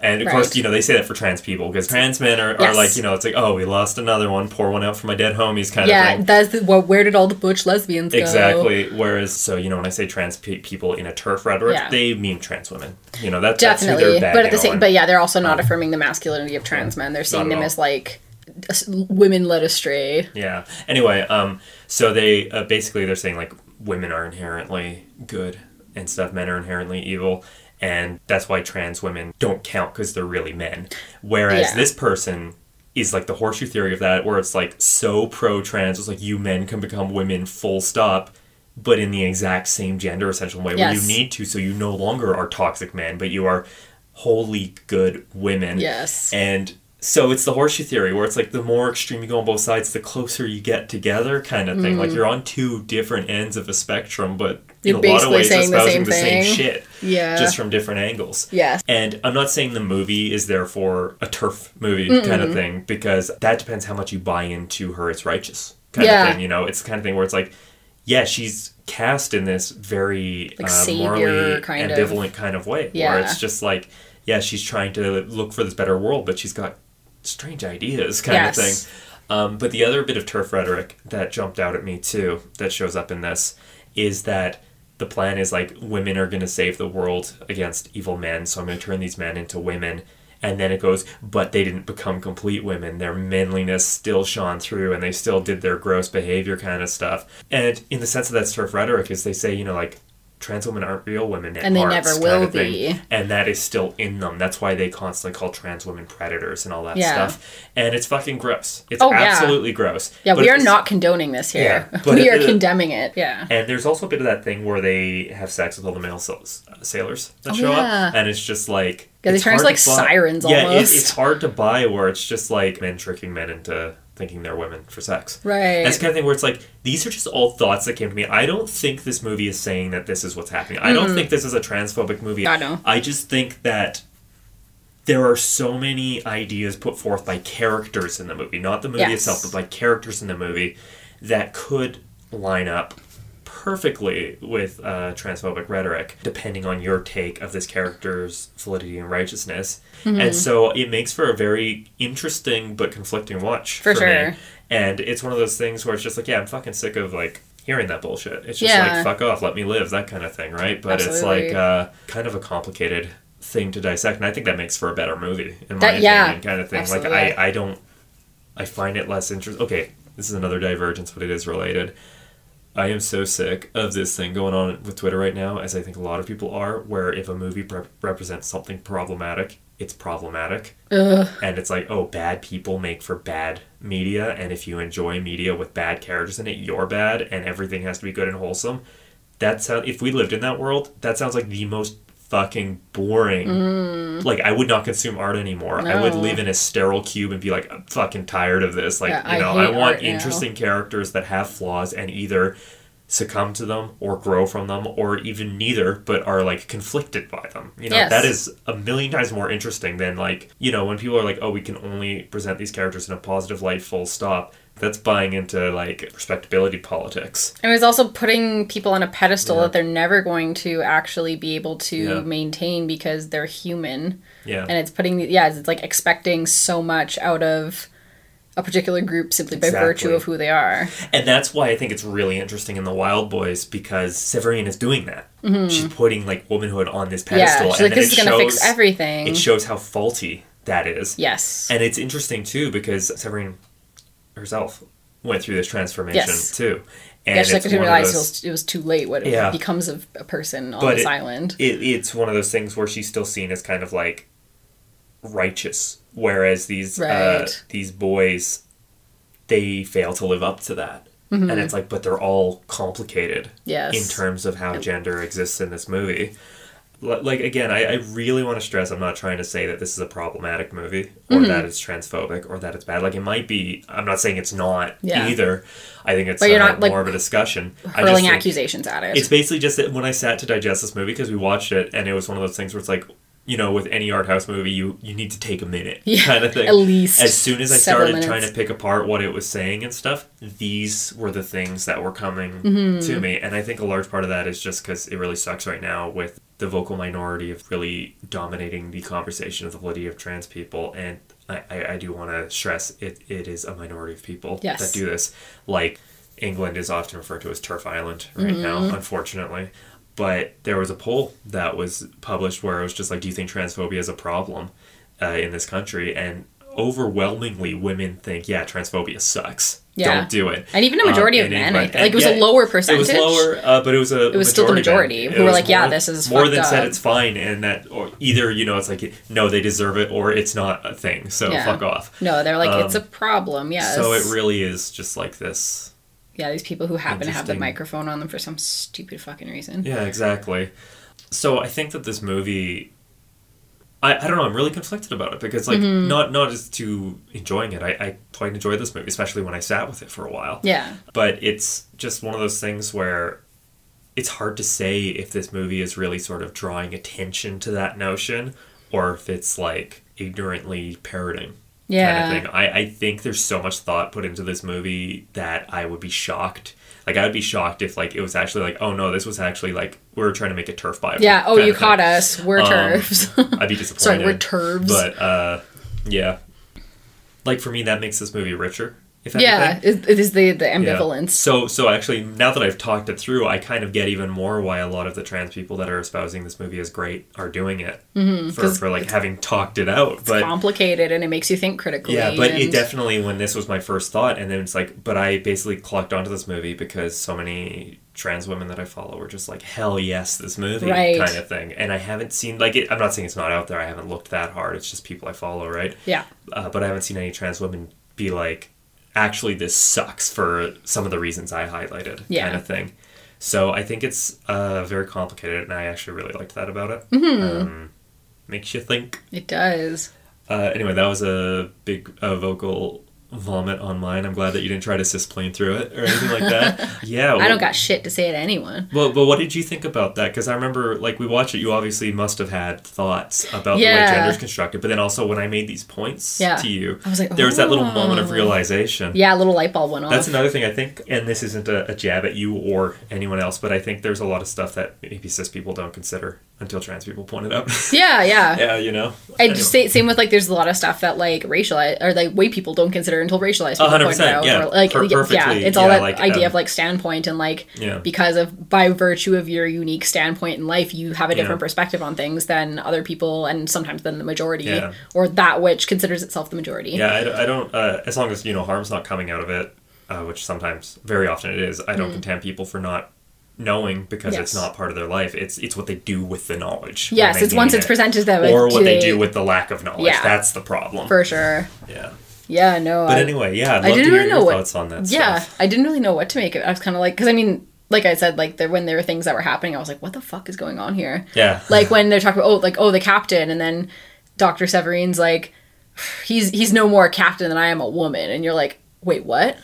And of Right. course, you know, they say that for trans people because trans men are, are like, you know, it's like, oh, we lost another one, pour one out for my dead homies kind of yeah, that's the, well, where did all the butch lesbians go? Exactly. Whereas, so you know, when I say trans pe- people in a TERF rhetoric, Yeah. they mean trans women. You know, that, that's who Definitely, they're but at the same, on. but yeah, they're also not affirming the masculinity of trans men. They're seeing them as like women led astray. Yeah. Anyway, um, so they uh, basically they're saying like women are inherently good and stuff, men are inherently evil, and that's why trans women don't count because they're really men. Whereas Yeah. this person is like the horseshoe theory of that, where it's like so pro trans, it's like you men can become women, full stop. But in the exact same gender essential way, where you need to, so you no longer are toxic men, but you are wholly good women. Yes. And so it's the horseshoe theory where it's like the more extreme you go on both sides, the closer you get together, kind of thing. Like you're on two different ends of a spectrum, but Mm. You're in a lot of ways saying the espousing same the same, shit, Yeah. just from different angles. Yes. And I'm not saying the movie is therefore a TERF movie kind of thing because that depends how much you buy into her as righteous kind Yeah. of thing. You know, it's the kind of thing where it's like, yeah, she's cast in this very Like uh, morally kind of- ambivalent kind of way, Yeah. where it's just like, yeah, she's trying to look for this better world, but she's got strange ideas kind Yes. of thing. Um, but the other bit of TERF rhetoric that jumped out at me too, that shows up in this, is that the plan is like women are going to save the world against evil men, so I'm going to turn these men into women. And then it goes, but they didn't become complete women. Their manliness still shone through and they still did their gross behavior kind of stuff. And in the sense of that TERF rhetoric, is they say, you know, like, trans women aren't real women at And they never will be. And that is still in them. That's why they constantly call trans women predators and all that Yeah. stuff. And it's fucking gross. It's Oh, yeah. absolutely gross. Yeah, But we are not condoning this here. Yeah, [LAUGHS] we it- are it- condemning it. Yeah. And there's also a bit of that thing where they have sex with all the male sailors that Oh, show yeah. up, and it's just like Yeah, they it's turn into, like, sirens Yeah, it, almost. it's hard to buy where it's just like men tricking men into thinking they're women for sex. Right. That's the kind of thing where it's like these are just all thoughts that came to me. I don't think this movie is saying that this is what's happening. I don't think this is a transphobic movie. I know. I just think that there are so many ideas put forth by characters in the movie, not the movie Yes. itself, but by characters in the movie that could line up perfectly with uh, transphobic rhetoric, depending on your take of this character's validity and righteousness. Mm-hmm. And so it makes for a very interesting but conflicting watch For for, sure. me. And it's one of those things where it's just like, yeah, I'm fucking sick of like hearing that bullshit. It's just Yeah. like fuck off, let me live, that kind of thing, right? But it's like uh, kind of a complicated thing to dissect, and I think that makes for a better movie, in my That- opinion, yeah, kind of thing. absolutely. Like I, I don't, I find it less interesting. Okay, this is another divergence, but it is related. I am so sick of this thing going on with Twitter right now, as I think a lot of people are, where if a movie pre- represents something problematic, it's problematic. And it's like, oh, bad people make for bad media, and if you enjoy media with bad characters in it, you're bad, and everything has to be good and wholesome. That's how, if we lived in that world, that sounds like the most fucking boring. Like, I would not consume art anymore. I would Mm. Live in a sterile cube and be like, I'm fucking tired of this. Like, Yeah, you know, I, hate want art now. interesting characters that have flaws and either succumb to them or grow from them or even neither but are like conflicted by them you know Yes. that is a million times more interesting than like you know when people are like oh we can only present these characters in a positive light full stop that's buying into like respectability politics It was also putting people on a pedestal Yeah. that they're never going to actually be able to Yeah. maintain because they're human. yeah And it's putting, yeah, it's like expecting so much out of a particular group simply by Exactly. virtue of who they are. And that's why I think it's really interesting in the Wild Boys because Severine is doing that. She's putting like womanhood on this pedestal. Mm-hmm. Yeah, she's and like, this is going to fix everything. It shows how faulty that is. yes. And it's interesting too because Severine herself went through this transformation Yes. too. And yeah, she's like, didn't realize it those- was, it was too late what Yeah. becomes of a person on But this it- island. it, it's one of those things where she's still seen as kind of like righteous, whereas these uh, these boys they fail to live up to that. Mm-hmm. And it's like, but they're all complicated Yes. in terms of how gender exists in this movie. Like again, I, I really want to stress I'm not trying to say that this is a problematic movie or Mm-hmm. that it's transphobic or that it's bad. Like it might be. I'm not saying it's not Yeah. either. I think it's But you're uh, not, like, more of a discussion. Hurling accusations at it. it's basically just that when I sat to digest this movie because we watched it and it was one of those things where it's like, you know, with any art house movie, you you need to take a minute, Yeah, [LAUGHS] kind of thing. at least As soon as I started trying to pick apart what it was saying and stuff, these were the things that were coming Mm-hmm. to me, and I think a large part of that is just because it really sucks right now with the vocal minority of really dominating the conversation of the validity of trans people, and I, I, I do want to stress it, it is a minority of people Yes. that do this. Like England is often referred to as TERF Island right now, Mm-hmm. unfortunately. But there was a poll that was published where it was just like, do you think transphobia is a problem uh, in this country? And overwhelmingly, women think, yeah, transphobia sucks. Yeah. Don't do it. And even a majority of in men, I think. Like, it was a yeah, lower It percentage. was lower, uh, but it was a. It was still the majority who were like, yeah, this is more than said it's fine, and that or either you know it's like no, they deserve it, or it's not a thing. So Yeah. fuck off. No, they're like, it's a Um, problem, Yeah. So it really is just like this. Yeah, these people who happen to have the microphone on them for some stupid fucking reason. Yeah, exactly. So I think that this movie, I, I don't know, I'm really conflicted about it because like Mm-hmm. not not as to enjoying it. I, I quite enjoy this movie, especially when I sat with it for a while. Yeah. But it's just one of those things where it's hard to say if this movie is really sort of drawing attention to that notion or if it's like ignorantly parroting. Yeah. Kind of thing. I, I think there's so much thought put into this movie that I would be shocked. Like I would be shocked if like it was actually like, oh no, this was actually like we are trying to make a TERF bio. Yeah, oh, you caught thing. us. We're Um, TERFs. [LAUGHS] I'd be disappointed. Sorry, we're TERFs. But uh, yeah, like for me, that makes this movie richer. If yeah, it, is the, the Yeah. ambivalence. So, so actually, now that I've talked it through, I kind of get even more why a lot of the trans people that are espousing this movie as great are doing it Mm-hmm, for, for like having talked it out. But Complicated and it makes you think critically. yeah, but and- it definitely when this was my first thought, and then it's like, but I basically clocked onto this movie because so many trans women that I follow were just like, hell yes, this movie Right. kind of thing. And I haven't seen like it, I'm not saying it's not out there. I haven't looked that hard. It's just people I follow, right? Yeah. uh, but I haven't seen any trans women be like, actually, this sucks for some of the reasons I highlighted, Yeah. kind of thing. So I think it's uh, very complicated, and I actually really liked that about it. Mm-hmm. Um, makes you think. It does. Uh, anyway, that was a big uh, vocal vomit on mine. I'm glad that you didn't try to cisplain through it or anything like that. [LAUGHS] Yeah, I don't got shit to say to anyone. well, but what did you think about that? Because I remember, like, we watched it. You obviously must have had thoughts about the way Yeah. gender's constructed. But then also, when I made these points Yeah. to you, I was like, there was that little moment of "Oh." realization. Yeah, a little light bulb went off. That's another thing I think, and this isn't a, a jab at you or anyone else, but I think there's a lot of stuff that maybe cis people don't consider until trans people point it out. [LAUGHS] yeah, yeah. yeah, you know. I just say same with like there's a lot of stuff that like racialized or like white people don't consider until racialized people hundred point it out. yeah. Or, like Per- yeah, it's all yeah, that like, idea um, of like standpoint and like Yeah. because of by virtue of your unique standpoint in life, you have a different perspective on things than other people and sometimes than the majority or that which considers itself the majority. Yeah, I don't. Uh, as long as you know harm's not coming out of it, uh, which sometimes, very often, it is. I don't condemn people for not knowing because it's Mm. Not part of their life. It's it's what they do with the knowledge. Yes, it's once it's presented to them or what they do with the lack of knowledge. Yeah. That's the problem. For sure. yeah. Yeah, no. But I- anyway, yeah, I'd love to didn't hear really your know what- thoughts on that. yeah, stuff. I didn't really know what to make of it. I was kind of like, because I mean, like I said, like there when there were things that were happening, I was like, what the fuck is going on here? Yeah. Like when they're talking about, oh, like oh, the captain, and then Doctor Severine's like, he's he's no more a captain than I am a woman, and you're like, wait, what?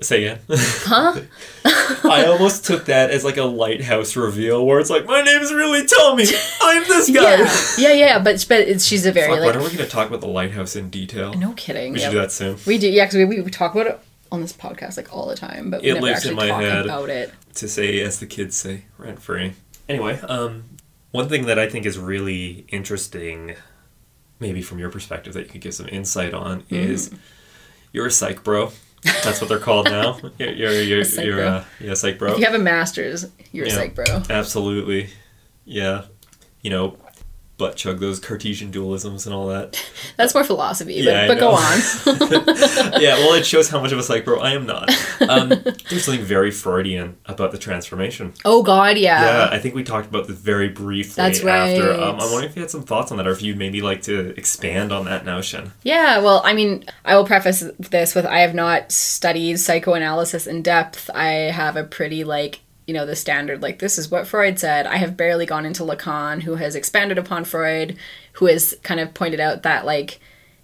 Say again. Huh? [LAUGHS] I almost took that as like a lighthouse reveal where it's like, my name's really Tommy. I'm this [LAUGHS] guy. Yeah, yeah, yeah. But but it's, she's a very Fuck, when like are we going to talk about the lighthouse in detail? no kidding. We should yeah. do that soon. We do, yeah, because we, we, we talk about it on this podcast like all the time, but we It never lives in my talk head. about it. to say, as the kids say, rent free. Anyway, um, one thing that I think is really interesting, maybe from your perspective, that you could give some insight on Mm. is you're a psych bro. That's what they're called now. [LAUGHS] You're, you're, you're, psych you're bro. uh, yeah, psych bro. If you have a master's, you're Yeah. a psych bro. Absolutely. Yeah. You know, butt chug those Cartesian dualisms and all that. [LAUGHS] That's more philosophy, Yeah, but, but go on. [LAUGHS] [LAUGHS] yeah, well, it shows how much of a psych bro I am not. Um, there's something very Freudian about the transformation. oh God, yeah. Yeah, I think we talked about this very briefly That's after. right. Um, I'm wondering if you had some thoughts on that, or if you'd maybe like to expand on that notion. Yeah, well, I mean, I will preface this with I have not studied psychoanalysis in depth. I have a pretty, like, you know, the standard, like, this is what Freud said. I have barely gone into Lacan, who has expanded upon Freud, who has kind of pointed out that, like,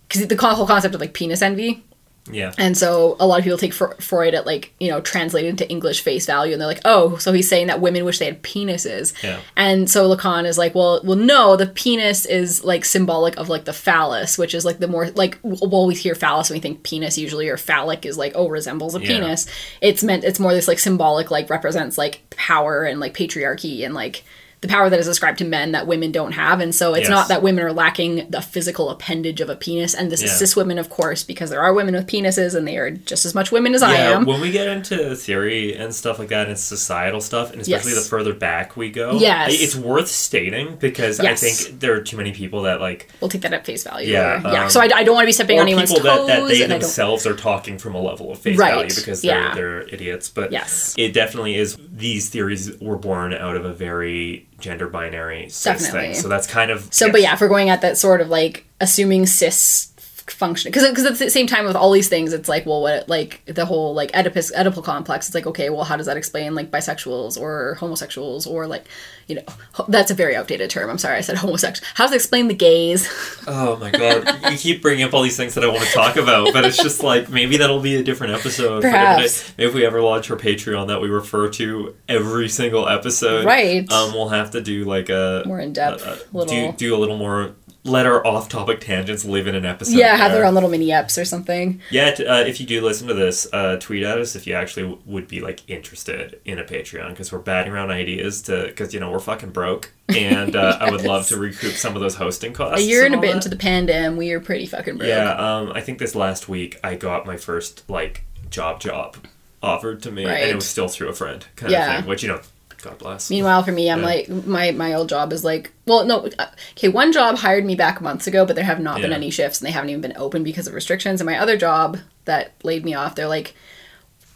because the whole concept of, like, penis envy. Yeah. And so a lot of people take Freud at, like, you know, translated into English face value, and they're like, oh, so he's saying that women wish they had penises. Yeah. And so Lacan is like, well, well, no, the penis is like symbolic of like the phallus, which is like the more like well, we hear phallus and we think penis usually, or phallic is like oh resembles a Yeah. penis. It's meant it's more this like symbolic like represents like power and like patriarchy and like the power that is ascribed to men that women don't have. And so it's Yes. not that women are lacking the physical appendage of a penis. And this is cis women, of course, because there are women with penises and they are just as much women as I Yeah, am. when we get into theory and stuff like that and societal stuff, and especially Yes. the further back we go, Yes. It's worth stating because Yes. I think there are too many people that like, we'll take that at face value. Yeah, yeah. um, So I, I don't want to be stepping on anyone's people toes. that, that they themselves are talking from a level of face Right, value because they're, yeah. they're idiots. But Yes. it definitely is. These theories were born out of a very gender binary Definitely. thing. So that's kind of So, but yeah, if we're going at that sort of like assuming cis function, because because at the same time with all these things, it's like, well, what like the whole like Oedipus Oedipal complex. It's like, okay, well, how does that explain like bisexuals or homosexuals or like, you know, ho- that's a very outdated term. I'm sorry, I said homosexual. How does it explain the gays? [LAUGHS] Oh my god, you keep bringing up all these things that I want to talk about, but it's just like maybe that'll be a different episode. for a different Perhaps. Maybe if we ever launch our Patreon that we refer to every single episode, Right. Um, we'll have to do like a More in-depth a- a- little- do do a little more. Let our off-topic tangents live in an episode. yeah, have there. their own little mini eps or something. Yeah, t- uh, if you do listen to this, uh, tweet at us if you actually w- would be like interested in a Patreon because we're batting around ideas to because you know we're fucking broke and uh, [LAUGHS] I would love to recoup some of those hosting costs. A year and a all bit that. into the pandemic, we are pretty fucking broke. Yeah, um, I think this last week I got my first like job job offered to me, and it was still through a friend kind Yeah. of thing. Which you know, God bless. Meanwhile, for me, I'm Yeah. like my my old job is like well, no, uh, okay. One job hired me back months ago, but there have not been any shifts, and they haven't even been open because of restrictions. And my other job that laid me off, they're like,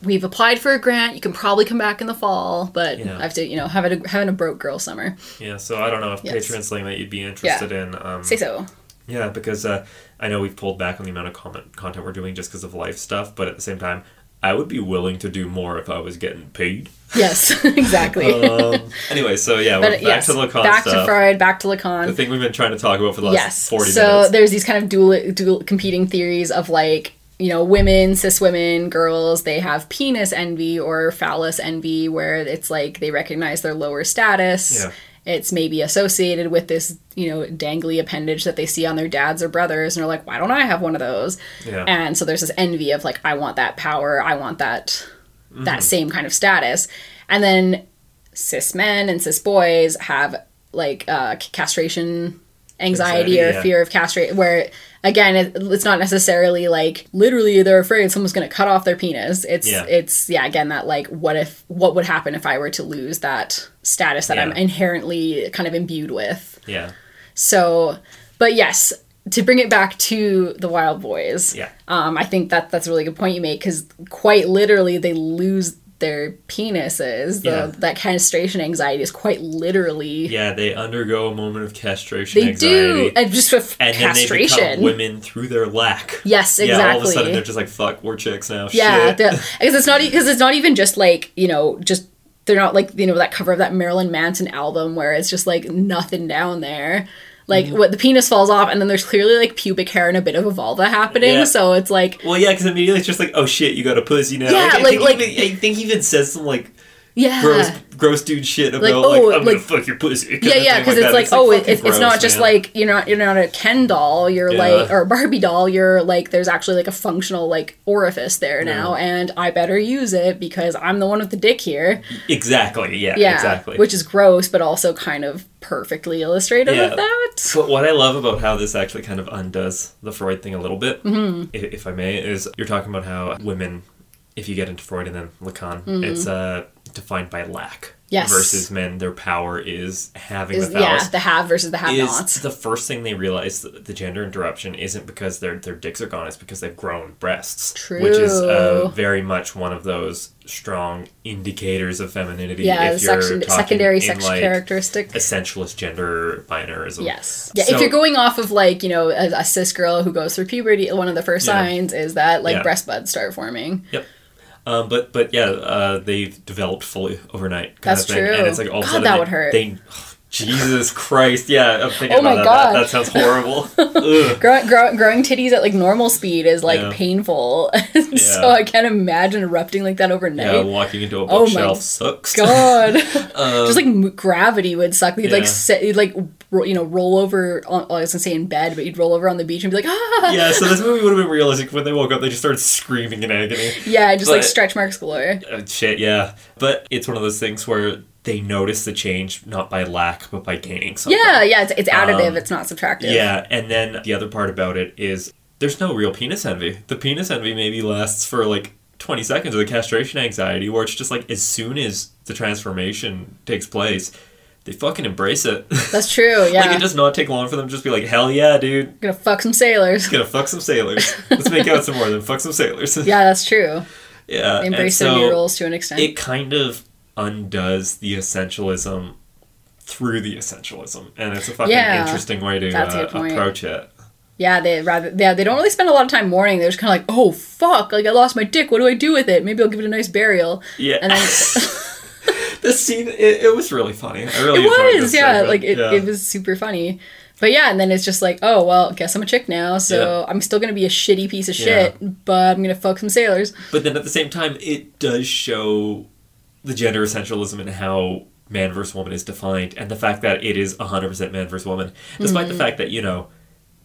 we've applied for a grant. You can probably come back in the fall, but Yeah. I have to, you know, having a having a broke girl summer. yeah, so I don't know if Yes. Patreon's something that you'd be interested in. Um, Say so. Yeah, because uh, I know we've pulled back on the amount of comment content we're doing just because of life stuff, but at the same time, I would be willing to do more if I was getting paid. Yes, [LAUGHS] exactly. Um, anyway, so yeah, we're but back yes, to Lacan back to stuff. Freud, back to Lacan. the thing we've been trying to talk about for the last yes. 40 so minutes. So there's these kind of dual, dual competing theories of like you know women cis women girls they have penis envy or phallus envy where it's like they recognize their lower status Yeah. it's maybe associated with this you know dangly appendage that they see on their dads or brothers and they're like why don't i have one of those Yeah. and so there's this envy of like i want that power i want that Mm-hmm. that same kind of status and then cis men and cis boys have like uh, castration anxiety, Anxiety, or yeah. fear of castrate where again it, it's not necessarily like literally they're afraid someone's going to cut off their penis it's Yeah. it's yeah again that like what if what would happen if i were to lose that status that i'm inherently kind of imbued with yeah. so but yes to bring it back to the wild boys Yeah. um, I think that that's a really good point you make because quite literally they lose their penises. The, Yeah. That castration anxiety is quite literally. Yeah, they undergo a moment of castration They anxiety. do, and just with and then they become castration. women through their lack. Yes, Yeah, all of a sudden they're just like, fuck, we're chicks now. yeah, because it's not because it's not even just like you know just they're not like you know that cover of that Marilyn Manson album where it's just like nothing down there. Like mm-hmm. what the penis falls off, and then there's clearly like pubic hair and a bit of a vulva happening. Yeah. So it's like Well, yeah, because immediately it's just like, oh shit, you got a pussy now. Yeah, I like- think like- even, I think he even says some like yeah. gross, gross dude shit about Like, like, oh, I'm gonna like- fuck your pussy. Yeah, yeah, because it's that. like, oh, it's, it's not just man. like you're not you're not a Ken doll. You're Yeah. like or a Barbie doll. You're like there's actually like a functional like orifice there now, and I better use it because I'm the one with the dick here. exactly, yeah, Yeah, exactly. which is gross, but also kind of perfectly illustrative Yeah. of that. But what I love about how this actually kind of undoes the Freud thing a little bit, Mm-hmm. i if I may, is you're talking about how women, if you get into Freud and then Lacan, it's uh, defined by lack. Mm-hmm. Yes. Versus men, their power is having Is, the yeah, the have versus the have is nots. the first thing they realize that the gender interruption isn't because their their dicks are gone; it's because they've grown breasts, which is uh, very much one of those strong indicators of femininity. Yeah, if you're section, talking secondary sex like, characteristic. essentialist gender binarism. Yes. Yeah. So- if you're going off of like you know a, a cis girl who goes through puberty, one of the first Yeah. signs is that like Yeah. breast buds start forming. Yep. Um, but but yeah, uh, they've developed fully overnight. Kind That's of thing. true. And it's like all of a God, sudden that they- would hurt. They, Jesus Christ! Yeah, I'm thinking Oh my about that. God. that. That sounds horrible. [LAUGHS] Growing, grow, growing titties at like normal speed is like Yeah. painful. [LAUGHS] so I can't imagine erupting like that overnight. Yeah, walking into a Oh my bookshelf sucks. God, [LAUGHS] just like m- gravity would suck. You'd like Um, sit, you'd like ro- you know roll over. On, well, I was gonna say in bed, but you'd roll over on the beach and be like ah. yeah, so this movie would have been realistic when they woke up. They just started screaming in agony. Yeah, just like stretch marks galore. Uh, shit, yeah. But it's one of those things where they notice the change not by lack but by gaining something. Yeah, yeah, it's, it's additive. Um, it's not subtractive. Yeah, and then the other part about it is there's no real penis envy. The penis envy maybe lasts for like 20 seconds of the castration anxiety, where it's just like as soon as the transformation takes place, they fucking embrace it. [LAUGHS] that's true. Yeah, like it does not take long for them to just be like, hell yeah, dude. gonna fuck some sailors. Gonna fuck some sailors. [LAUGHS] Let's make out some more, then fuck some sailors. Yeah, that's true. [LAUGHS] yeah. They embrace their new roles to an extent. It kind of undoes the essentialism through the essentialism, and it's a fucking Yeah, interesting way to uh, approach it. Yeah, they rather yeah they don't really spend a lot of time mourning. They're just kind of like, oh fuck, like I lost my dick. What do I do with it? Maybe I'll give it a nice burial. Yeah. And then [LAUGHS] [LAUGHS] this scene, it, it was really funny. I really it was yeah, segment. like it, yeah. it was super funny. But yeah, and then it's just like, oh well, guess I'm a chick now, so I'm still gonna be a shitty piece of shit, but I'm gonna fuck some sailors. But then at the same time, it does show the gender essentialism and how man versus woman is defined, and the fact that it is 100% man versus woman, despite Mm-hmm. the fact that, you know,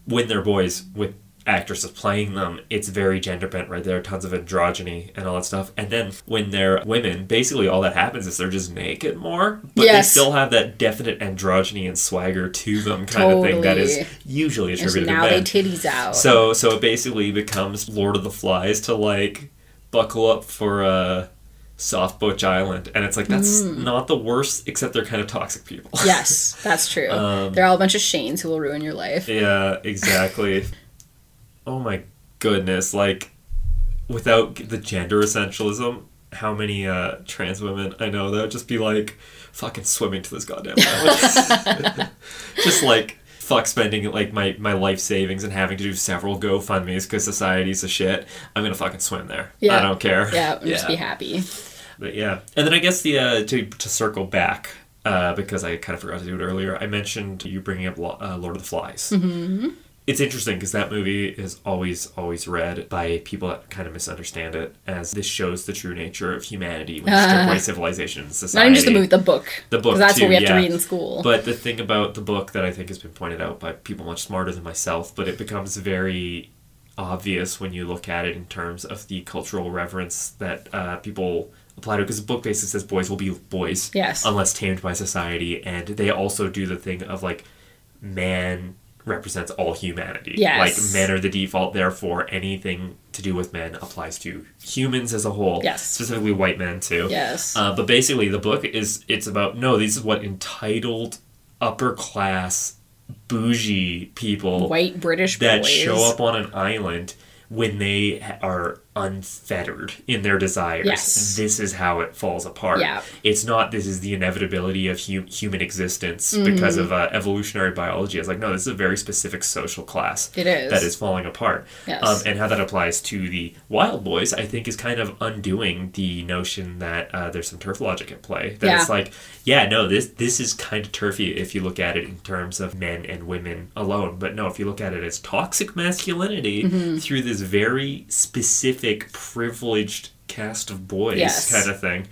when they're boys with actresses playing them, it's very gender bent, right? There are tons of androgyny and all that stuff. And then when they're women, basically all that happens is they're just naked more, but Yes. they still have that definite androgyny and swagger to them kind of thing that is Totally. usually And attributed now to they men. titties out. So so it basically becomes Lord of the Flies to like buckle up for uh Soft Butch Island, and it's like that's not the worst, except they're kind of toxic people. Mm. [LAUGHS] yes, that's true. Um, They're all a bunch of Shanes who will ruin your life. yeah, exactly. [LAUGHS] oh my goodness! Like without the gender essentialism, how many uh trans women I know that would just be like fucking swimming to this goddamn island, [LAUGHS] just like. Fuck spending like my, my life savings and having to do several GoFundmes because society's a shit. I'm gonna fucking swim there. Yeah. I don't care. Yeah, yeah. just be happy. But yeah, and then I guess the uh, to to circle back uh, because I kind of forgot to do it earlier. I mentioned you bringing up uh, Lord of the Flies. Mm-hmm. It's interesting because that movie is always always read by people that kind of misunderstand it as this shows the true nature of humanity when you strip away civilization and Not society. even just the movie, the book. The book, Because that's too, what we have yeah. to read in school. But the thing about the book that I think has been pointed out by people much smarter than myself, but it becomes very obvious when you look at it in terms of the cultural reverence that uh, people apply to it. Because the book basically says boys will be boys, Yes. unless tamed by society, and they also do the thing of like man represents all humanity. Yes. Like men are the default, therefore anything to do with men applies to humans as a whole. Yes. Specifically white men too. yes. Uh, but basically, the book is it's about no. This is what entitled, upper class, bougie people White British that boys. show up on an island when they are unfettered in their desires. Yes. This is how it falls apart. Yeah. It's not this is the inevitability of hu- human existence Mm-hmm. because of uh, evolutionary biology. It's like no, this is a very specific social class It is. that is falling apart. Yes. Um, and how that applies to the Wild Boys, I think, is kind of undoing the notion that uh, there's some TERF logic at play. That Yeah. it's like, yeah, no, this this is kind of turfy if you look at it in terms of men and women alone. But no, if you look at it as toxic masculinity Mm-hmm. through this very specific, privileged cast of boys Yes. kind of thing.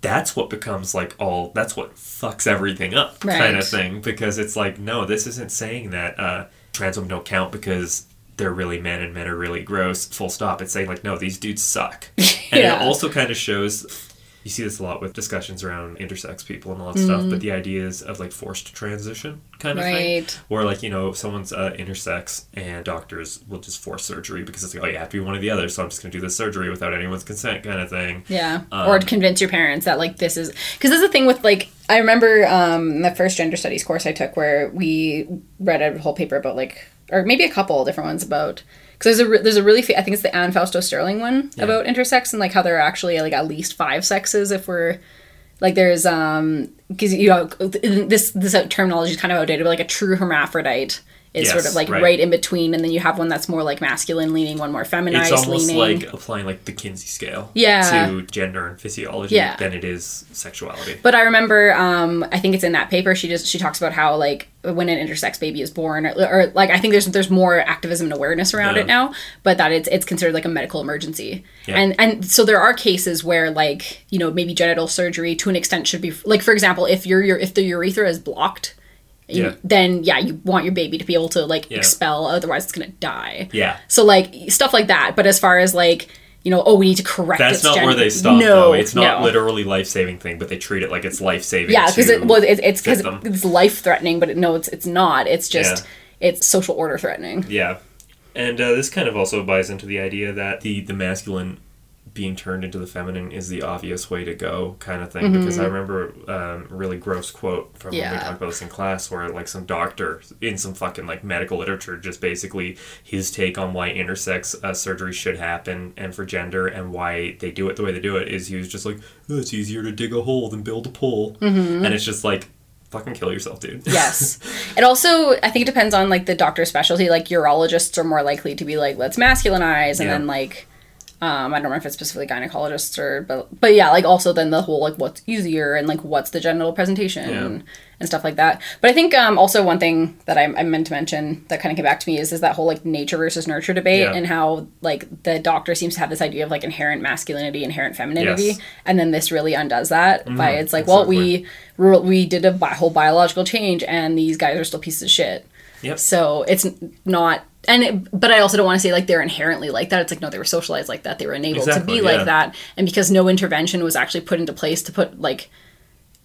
That's what becomes like all. That's what fucks everything up, kind of thing. Because it's like, no, this isn't saying that uh, trans women don't count because they're really men and men are really gross. Full stop. It's saying like, no, these dudes suck. And [LAUGHS] Yeah. it also kind of shows. You see this a lot with discussions around intersex people and all that stuff, but the ideas of like forced transition kind of thing, Mm-hmm. Right. where like you know someone's uh, intersex and doctors will just force surgery because it's like oh you have to be one or the other, so I'm just gonna do this surgery without anyone's consent kind of thing. Yeah. Um, or to convince your parents that like this is because this is the thing with like I remember um the first gender studies course I took where we read a whole paper about like or maybe a couple different ones about because there's a re- there's a really fa- I think it's the Anne Fausto Sterling one about intersex and like how there are actually like at least five sexes if we're like there's um because you know this this terminology is kind of outdated but like a true hermaphrodite is sort of like right. right. in between and then you have one that's more like masculine leaning one more feminized It's almost leaning like applying like the Kinsey scale Yeah. to gender and physiology Yeah. than it is sexuality. But I remember, um, I think it's in that paper. She just she talks about how like when an intersex baby is born, or, or like I think there's there's more activism and awareness around Yeah. it now. But that it's it's considered like a medical emergency, Yeah. and and so there are cases where like you know maybe genital surgery to an extent should be like for example if your your if the urethra is blocked. You- Yeah. Then yeah, you want your baby to be able to like Yeah. expel, otherwise it's gonna die. Yeah. So like stuff like that. But as far as like you know, oh, we need to correct. That's its not gen- where they stop, No, though. It's not no. literally life saving thing, but they treat it like it's life saving. Yeah, because it well, it, it's because it's life threatening, but it, no, it's it's not. It's just it's social order threatening. Yeah, and uh, this kind of also buys into the idea that the the masculine being turned into the feminine is the obvious way to go, kind of thing. Because I remember um, a really gross quote from when we Mm-hmm. Talked about this in class, where like some doctor in some fucking like medical literature, just basically his take on why intersex uh, surgery should happen and for gender and why they do it the way they do it is he was just like, oh, it's easier to dig a hole than build a pole, Mm-hmm. and it's just like. Fucking kill yourself, dude. Yes. [LAUGHS] it also I think it depends on like the doctor's specialty. Like urologists are more likely to be like let's masculinize, and Yeah. then like um, I don't know if it's specifically gynecologists or but but yeah, like also then the whole like what's easier and like what's the genital presentation Yeah. and, and stuff like that. But I think um, also one thing that I, I meant to mention that kind of came back to me is is that whole like nature versus nurture debate Yeah. and how like the doctor seems to have this idea of like inherent masculinity, inherent femininity, Yes. Mm-hmm. and then this really undoes that by it's like well we we we did a bi- whole biological change and these guys are still pieces of shit. Yep. So it's not, and it, but I also don't want to say like they're inherently like that. It's like no, they were socialized like that. They were enabled Exactly, to be yeah. like that, and because no intervention was actually put into place to put like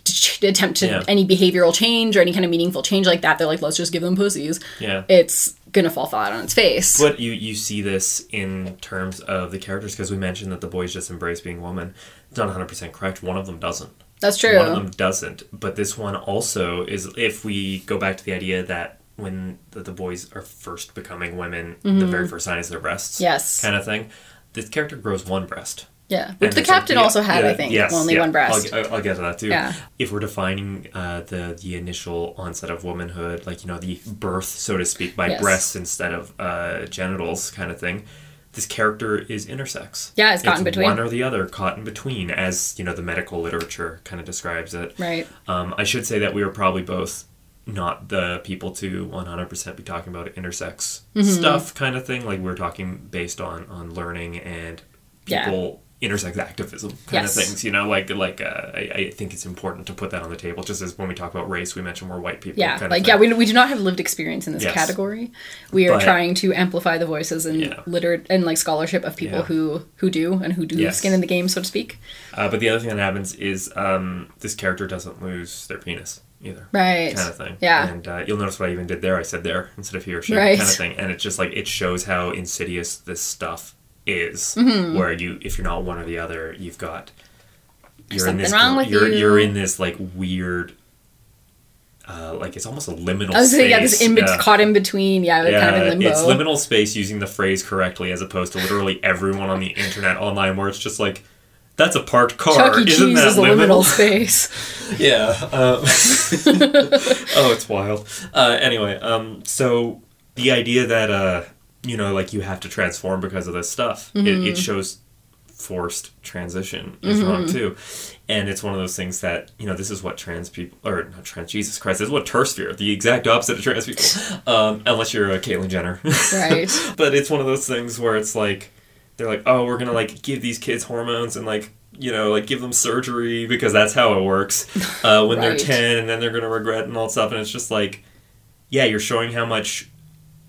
to, ch- attempt to Yeah. any behavioral change or any kind of meaningful change like that. They're like, let's just give them pussies. Yeah. It's gonna fall flat on its face. But you you see this in terms of the characters because we mentioned that the boys just embrace being woman. It's not 100 percent correct. One of them doesn't. That's true. One of them doesn't. But this one also is. If we go back to the idea that when the, the boys are first becoming women, the very first sign is their breasts. Mm-hmm. Yes. Kind of thing. This character grows one breast. yeah, And which the it's like captain also had, yeah, I think, yes, only yeah. one breast. I'll, I'll get to that too. Yeah. If we're defining uh, the the initial onset of womanhood, like you know the birth, so to speak, by Yes. breasts instead of uh, genitals, kind of thing. This character is intersex. Yeah, it's caught in between. One or the other, caught in between, as you know the medical literature kind of describes it. Right. Um, I should say that we were probably both not the people to 100% be talking about intersex Mm-hmm. stuff kind of thing like we are talking based on on learning and Yeah. people intersex activism kind Yes. of things you know like like uh, I, I think it's important to put that on the table just as when we talk about race we mention more white people Yeah, like yeah, we, we do not have lived experience in this Yes. category. We are But- trying to amplify the voices and Yeah. liter and like scholarship of people Yeah. who who do and who do Yes. skin in the game, so to speak. uh, but the other thing that happens is um, this character doesn't lose their penis either Right. kind of thing. Yeah. And uh, you'll notice what I even did there. I said there instead of he or she Right. kind of thing. And it's just like it shows how insidious this stuff is. Mm-hmm. Where you, if you're not one or the other, you've got you're in something this wrong with you're you. you're in this like weird uh, like it's almost a liminal. Space. I was saying, yeah, this in Yeah. caught in between, yeah, Yeah, kind of in limbo. it's liminal space using the phrase correctly as opposed to literally everyone on the internet online where it's just like that's a parked car. Chuck E. Isn't Cheese that is a liminal? liminal space. [LAUGHS] Yeah. Um, [LAUGHS] oh, it's wild. Uh, anyway, um, so the idea that uh, you know, like you have to transform because of this stuff, it, Mm-hmm. it shows forced transition is wrong too, and it's one of those things that you know this is what trans people or not trans Jesus Christ this is what TERFs fear the exact opposite of trans people, [LAUGHS] um, unless you're a Caitlyn Jenner, Right. but it's one of those things where it's like they're like, oh, we're gonna like give these kids hormones and like you know like give them surgery because that's how it works [LAUGHS] uh, when they're ten and then they're gonna regret and all that stuff and it's just like, yeah, you're showing how much.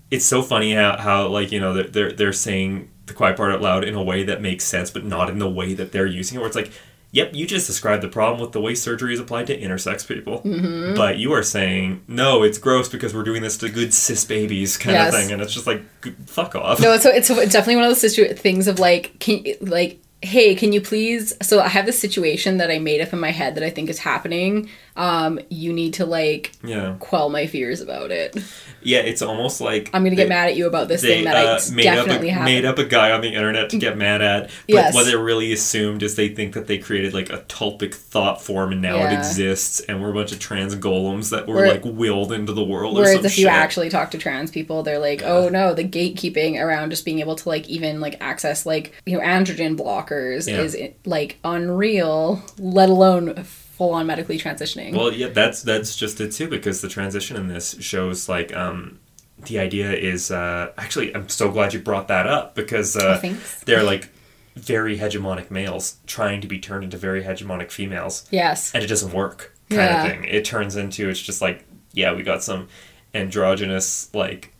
It's so funny how, how like you know they're, they're they're saying the quiet part out loud in a way that makes sense, but not in the way that they're using it. Where it's like, yep, you just described the problem with the way surgery is applied to intersex people, Mm-hmm. but you are saying no, it's gross because we're doing this to good cis babies kind Yes. of thing, and it's just like, fuck off. No, so it's it's definitely one of those situ- things of like, can like, hey, can you please? So I have this situation that I made up in my head that I think is happening. Um, you need to like Yeah, quell my fears about it. yeah, it's almost like I'm gonna get they- mad at you about this thing that uh, I made definitely up a, have. made up a guy on the internet to get mad at. But Yes. what they really assumed is they think that they created like a tulpic thought form and now it exists, and we're a bunch of trans golems that were Where- like willed into the world. or Whereas if you actually talk to trans people, they're like, oh no, the gatekeeping around just being able to like even like access like you know androgen blockers Yeah. is like unreal, let alone full on medically transitioning. Well, yeah, that's that's just it too because the transition in this shows like um the idea is uh actually I'm so glad you brought that up because uh Oh, they're like very hegemonic males trying to be turned into very hegemonic females yes. and it doesn't work kind Yeah. of thing. It turns into it's just like yeah, we got some androgynous like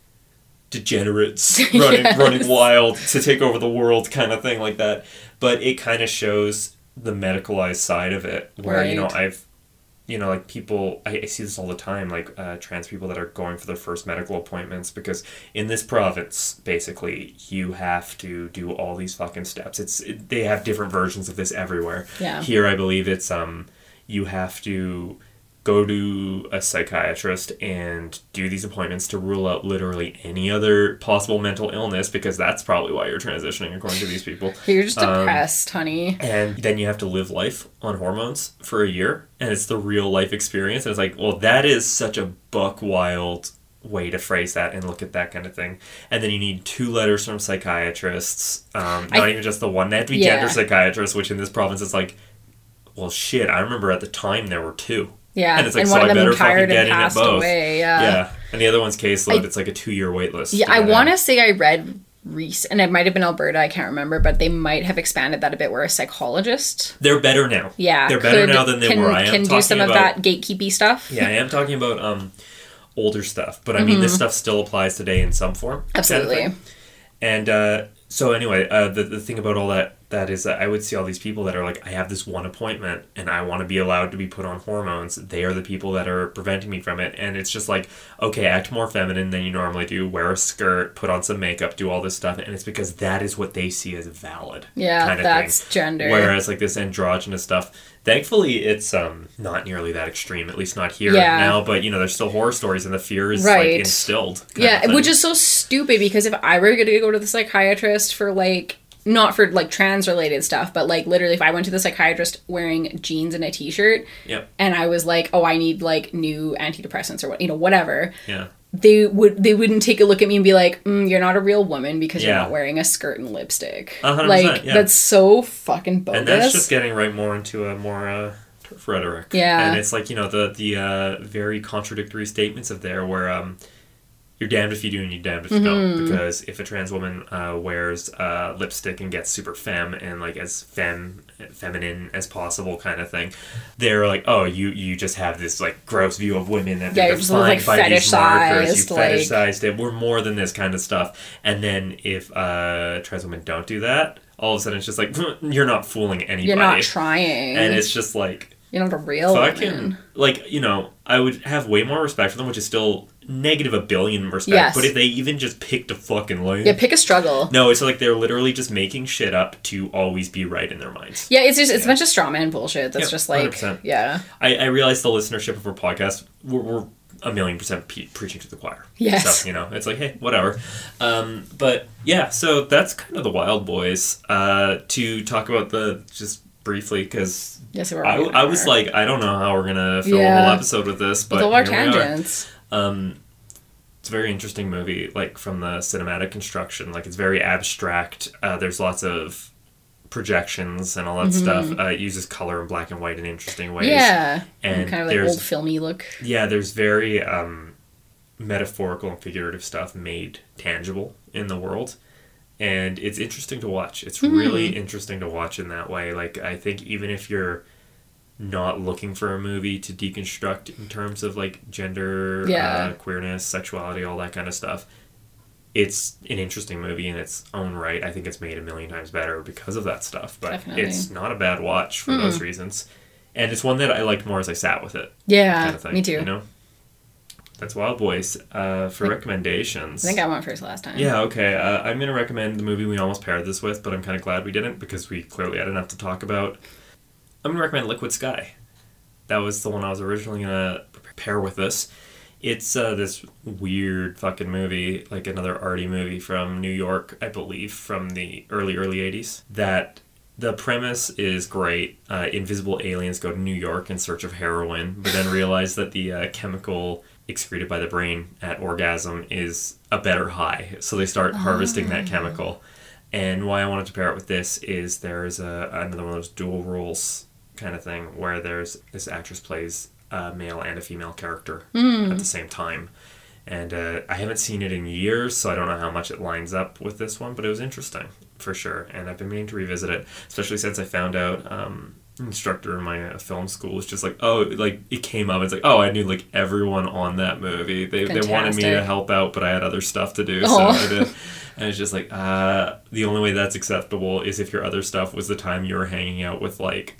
degenerates [LAUGHS] running Yes. running wild to take over the world kind of thing like that. But it kind of shows the medicalized side of it where you know I've you know like people I, I see this all the time like uh, trans people that are going for their first medical appointments because in this province basically you have to do all these fucking steps. It's it, they have different versions of this everywhere. Yeah. here i believe it's um you have to go to a psychiatrist and do these appointments to rule out literally any other possible mental illness because that's probably why you're transitioning according to these people [LAUGHS] You're just Um, depressed, honey. and then you have to live life on hormones for a year and it's the real life experience and it's like well that is such a buck wild way to phrase that and look at that kind of thing and then you need two letters from psychiatrists um, not I- even just the one they have to be Yeah. gender psychiatrists which in this province is like well shit i remember at the time there were two Yeah, and it's like and so one of them retired and passed both away. Yeah, yeah and the other one's caseload I- it's like a two-year wait list Yeah, I want to say I read Reese, and it might have been Alberta. I can't remember, but they might have expanded that a bit. Where a psychologist, they're better now yeah, they're better could- now than they can, were i am can do some about of that gatekeepy stuff. Yeah, I am talking about um older stuff, but I mean this stuff still applies today in some form. kind of Mm-hmm. Absolutely. And uh, so anyway, uh, the the thing about all that that is that I would see all these people that are like, I have this one appointment and I want to be allowed to be put on hormones. They are the people that are preventing me from it, and it's just like, okay, act more feminine than you normally do. Wear a skirt, put on some makeup, do all this stuff, and it's because that is what they see as valid. Yeah, kind of that's thing. gender. Whereas like this androgynous stuff, thankfully it's um not nearly that extreme. At least not here Yeah. now. But you know, there's still horror stories, and the fear is Right. like instilled. Yeah, which is so stupid because if I were going to go to the psychiatrist for like not for like trans related stuff, but like literally if I went to the psychiatrist wearing jeans and a t-shirt Yep. and I was like, "Oh, I need like new antidepressants or what, you know, whatever." Yeah. They would they wouldn't take a look at me and be like, mm, "You're not a real woman because you're not wearing a skirt and lipstick." Like yeah. that's so fucking bogus. and that's just getting right more into a more uh, rhetoric. Yeah. and it's like you know the the uh, very contradictory statements of there where um, you're damned if you do and you're damned if you Mm-hmm. don't. Because if a trans woman uh, wears uh, lipstick and gets super femme and like as femme feminine as possible kind of thing, they're like, oh, you you just have this like gross view of women that Yeah, they're you're just, like, defined by these markers. You fetishized, like- fetishized it. We're more than this kind of stuff. And then if uh, trans women don't do that. All of a sudden, it's just like you're not fooling anybody you're not trying. and it's just like you're not a real fucking woman. like you know i would have way more respect for them which is still negative a billion respect. Yes. But if they even just picked a fucking lane, Yeah, pick a struggle. no, it's like they're literally just making shit up to always be right in their minds. Yeah, it's just it's a bunch of straw man bullshit. That's Yeah, just like 100%. yeah. I, I realize the listenership of our podcast, we're, we're a million percent pe- preaching to the choir. Yes. So, you know, it's like, hey, whatever. Um, but yeah, so that's kind of the Wild Boys. Uh, to talk about the, just briefly, because Yes, we're I, I was like, I don't know how we're going to fill a whole episode with this, but with all our here we are. tangents. Um, it's a very interesting movie, like from the cinematic construction. Like it's very abstract. Uh, there's lots of projections and all that stuff. Uh, it uses color and black and white in interesting ways. Mm-hmm. Yeah, and kind of like there's old filmy look. yeah, there's very um, metaphorical and figurative stuff made tangible in the world. And it's interesting to watch. It's Hmm. really interesting to watch in that way. Like, I think even if you're not looking for a movie to deconstruct in terms of like gender, Yeah. uh, queerness, sexuality, all that kind of stuff, it's an interesting movie in its own right. I think it's made a million times better because of that stuff. But Definitely. it's not a bad watch for those reasons. And it's one that I liked more as I sat with it Yeah, kind of thing. me too. You know, that's Wild Boys. Uh, for recommendations, I think I went first last time. yeah, okay. Uh, I'm gonna recommend the movie we almost paired this with, but I'm kind of glad we didn't because we clearly had enough to talk about. I'm gonna recommend Liquid Sky. That was the one I was originally gonna pair with this. It's uh, this weird fucking movie, like another arty movie from New York, I believe, from the early early '80s. That the premise is great. Uh, invisible aliens go to New York in search of heroin, but then realize that the uh, chemical excreted by the brain at orgasm is a better high. So they start harvesting that chemical. And why I wanted to pair it with this is there's a, another one of those dual roles kind of thing where there's this actress plays a male and a female character at the same time. And uh, I haven't seen it in years, so I don't know how much it lines up with this one, but it was interesting for sure. And I've been meaning to revisit it, especially since I found out um, instructor in my uh, film school was just like, oh, like it came up. It's like, oh, I knew like everyone on that movie. They, they wanted me to help out, but I had other stuff to do, so Aw. I did. And it's just like, uh, the only way that's acceptable is if your other stuff was the time you were hanging out with like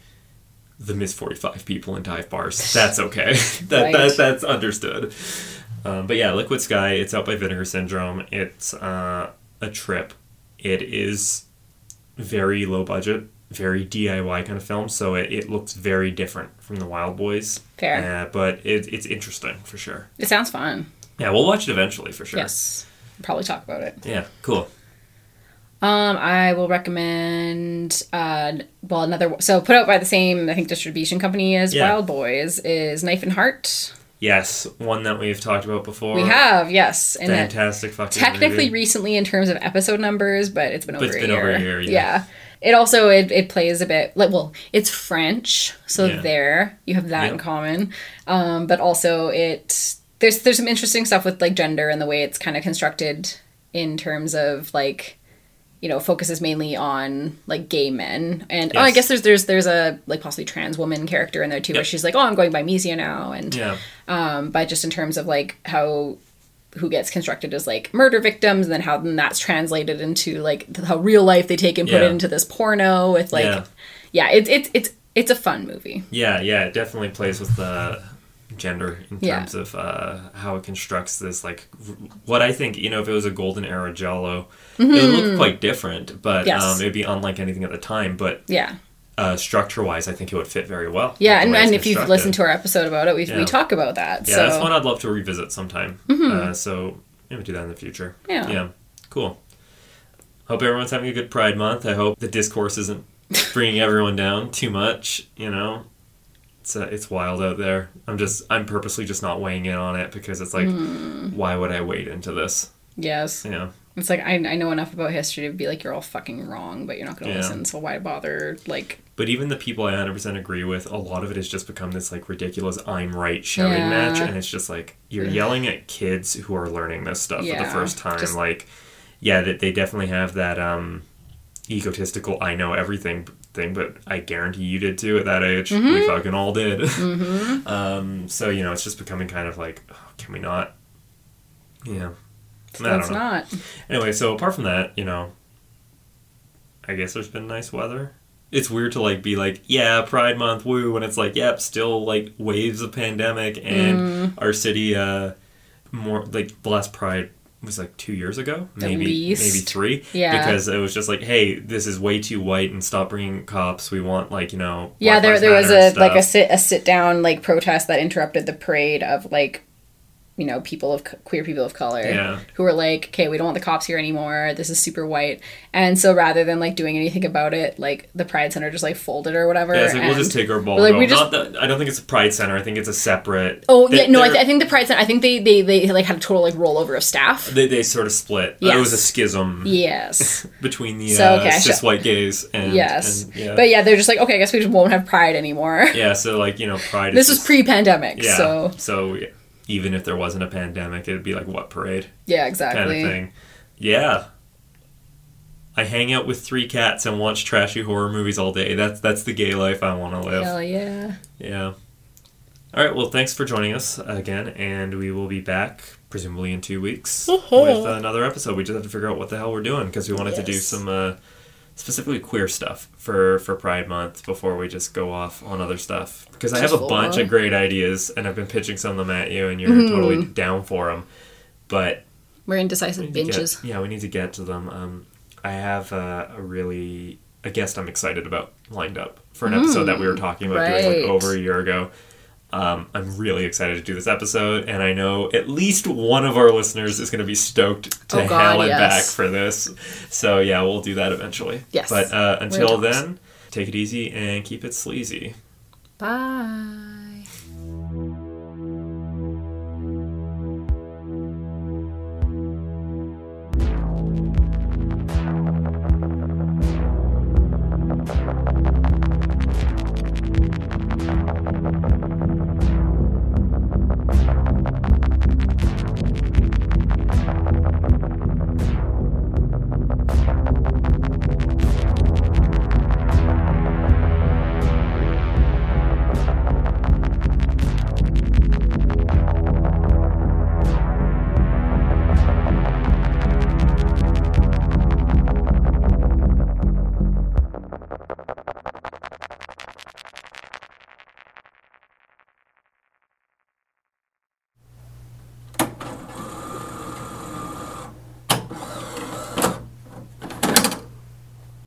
the Ms. 45 people in dive bars. That's okay. [LAUGHS] that, Right. that That's understood. Um, but yeah, Liquid Sky, it's out by Vinegar Syndrome. It's uh, a trip. It is very low budget, very DIY kind of film, so it, it looks very different from the Wild Boys. Fair. Uh, but it, it's interesting for sure. It sounds fun. Yeah, we'll watch it eventually for sure. Yes, probably talk about it. Yeah, cool. Um, I will recommend uh, well another so put out by the same I think distribution company as Yeah. Wild Boys is Knife and Heart. Yes, one that we've talked about before. We have yes, and Fantastic fucking technically movie. recently in terms of episode numbers, but it's been over it's a been year. over a year, yeah. It also it, it plays a bit like well, it's French, so Yeah. there you have that in common. Um, but also it there's there's some interesting stuff with like gender and the way it's kind of constructed in terms of like you know focuses mainly on like gay men and oh I guess there's there's there's a like possibly trans woman character in there too where she's like oh I'm going by Misia now and Yeah. um, but just in terms of like how who gets constructed as like murder victims and then how then that's translated into like how real life they take and put Yeah. it into this porno with like Yeah. yeah, it's it's it's it's a fun movie Yeah, yeah, it definitely plays with the gender in Yeah. terms of uh, how it constructs this. Like, what I think, you know, if it was a golden era giallo, it would look quite different, but Mm-hmm. Yes. um, it'd be unlike anything at the time. But yeah uh, structure wise, I think it would fit very well. yeah and, and if you've listened to our episode about it we, Yeah. we talk about that Yeah, so Mm-hmm. that's one I'd love to revisit sometime. Uh, so maybe do that in the future. Yeah. Yeah. Cool. Hope everyone's having a good Pride Month. I hope the discourse isn't [LAUGHS] bringing everyone down too much. You know, it's uh, it's wild out there. I'm just I'm purposely just not weighing in on it because it's like, Hmm. why would I wade into this? yes You know. it's like I, I know enough about history to be like you're all fucking wrong but you're not gonna Yeah. listen so why bother like But even the people I 100% agree with, a lot of it has just become this like ridiculous I'm right shouting Yeah. match. And it's just like, you're yelling at kids who are learning this stuff for the first time. just- Like, yeah, that they definitely have that um, egotistical I know everything thing, but I guarantee you did too at that age. Mm-hmm. We fucking all did. [LAUGHS] um, so, you know, it's just becoming kind of like, oh, can we not? Yeah. I don't that's know. not Anyway, so apart from that, you know, I guess there's been nice weather. It's weird to like be like, yeah, Pride Month, woo, when it's like, yep, still like waves of pandemic and Mm. our city uh, more like the last Pride was like two years ago, maybe maybe three. Yeah. because it was just like, hey, this is way too white, and stop bringing cops. We want like you know. Yeah, there there was a like a sit a sit down like protest that interrupted the parade of like you know people of queer people of color Yeah. who were like okay we don't want the cops here anymore this is super white and so rather than like doing anything about it like the pride center just like folded or whatever Yeah, like we'll just take our ball. like, we just- that I don't think it's a Pride Center. I think it's a separate. oh they- yeah no I, th- I think the pride center I think they they, they like had a total like rollover of staff they, they sort of split. Yes. It was a schism yes [LAUGHS] between the So, uh, okay, cis so- white gays and yes and, yeah. but yeah they're just like okay I guess we just won't have pride anymore yeah, so like you know, Pride. this is was pre-pandemic Yeah. so so yeah, even if there wasn't a pandemic, it'd be like what parade yeah exactly. kind of thing. Yeah. I hang out with three cats and watch trashy horror movies all day. That's that's the gay life I want to live. hell yeah Yeah. All right. Well, thanks for joining us again, and we will be back presumably in two weeks with another episode. We just have to figure out what the hell we're doing because we wanted to do some uh, specifically queer stuff for for Pride Month before we just go off on other stuff. Because I have a bunch of great ideas, and I've been pitching some of them at you, and you're Mm-hmm. totally down for them. But we're indecisive we binges get- yeah, we need to get to them. Um, I have uh, a really a guest I'm excited about lined up for an episode that we were talking about doing Mm, like over a year ago. Um, I'm really excited to do this episode, and I know at least one of our listeners is going to be stoked to Oh, God, hell and yes. back for this. So yeah, we'll do that eventually. Yes. But uh, until then, take it easy and keep it sleazy. bye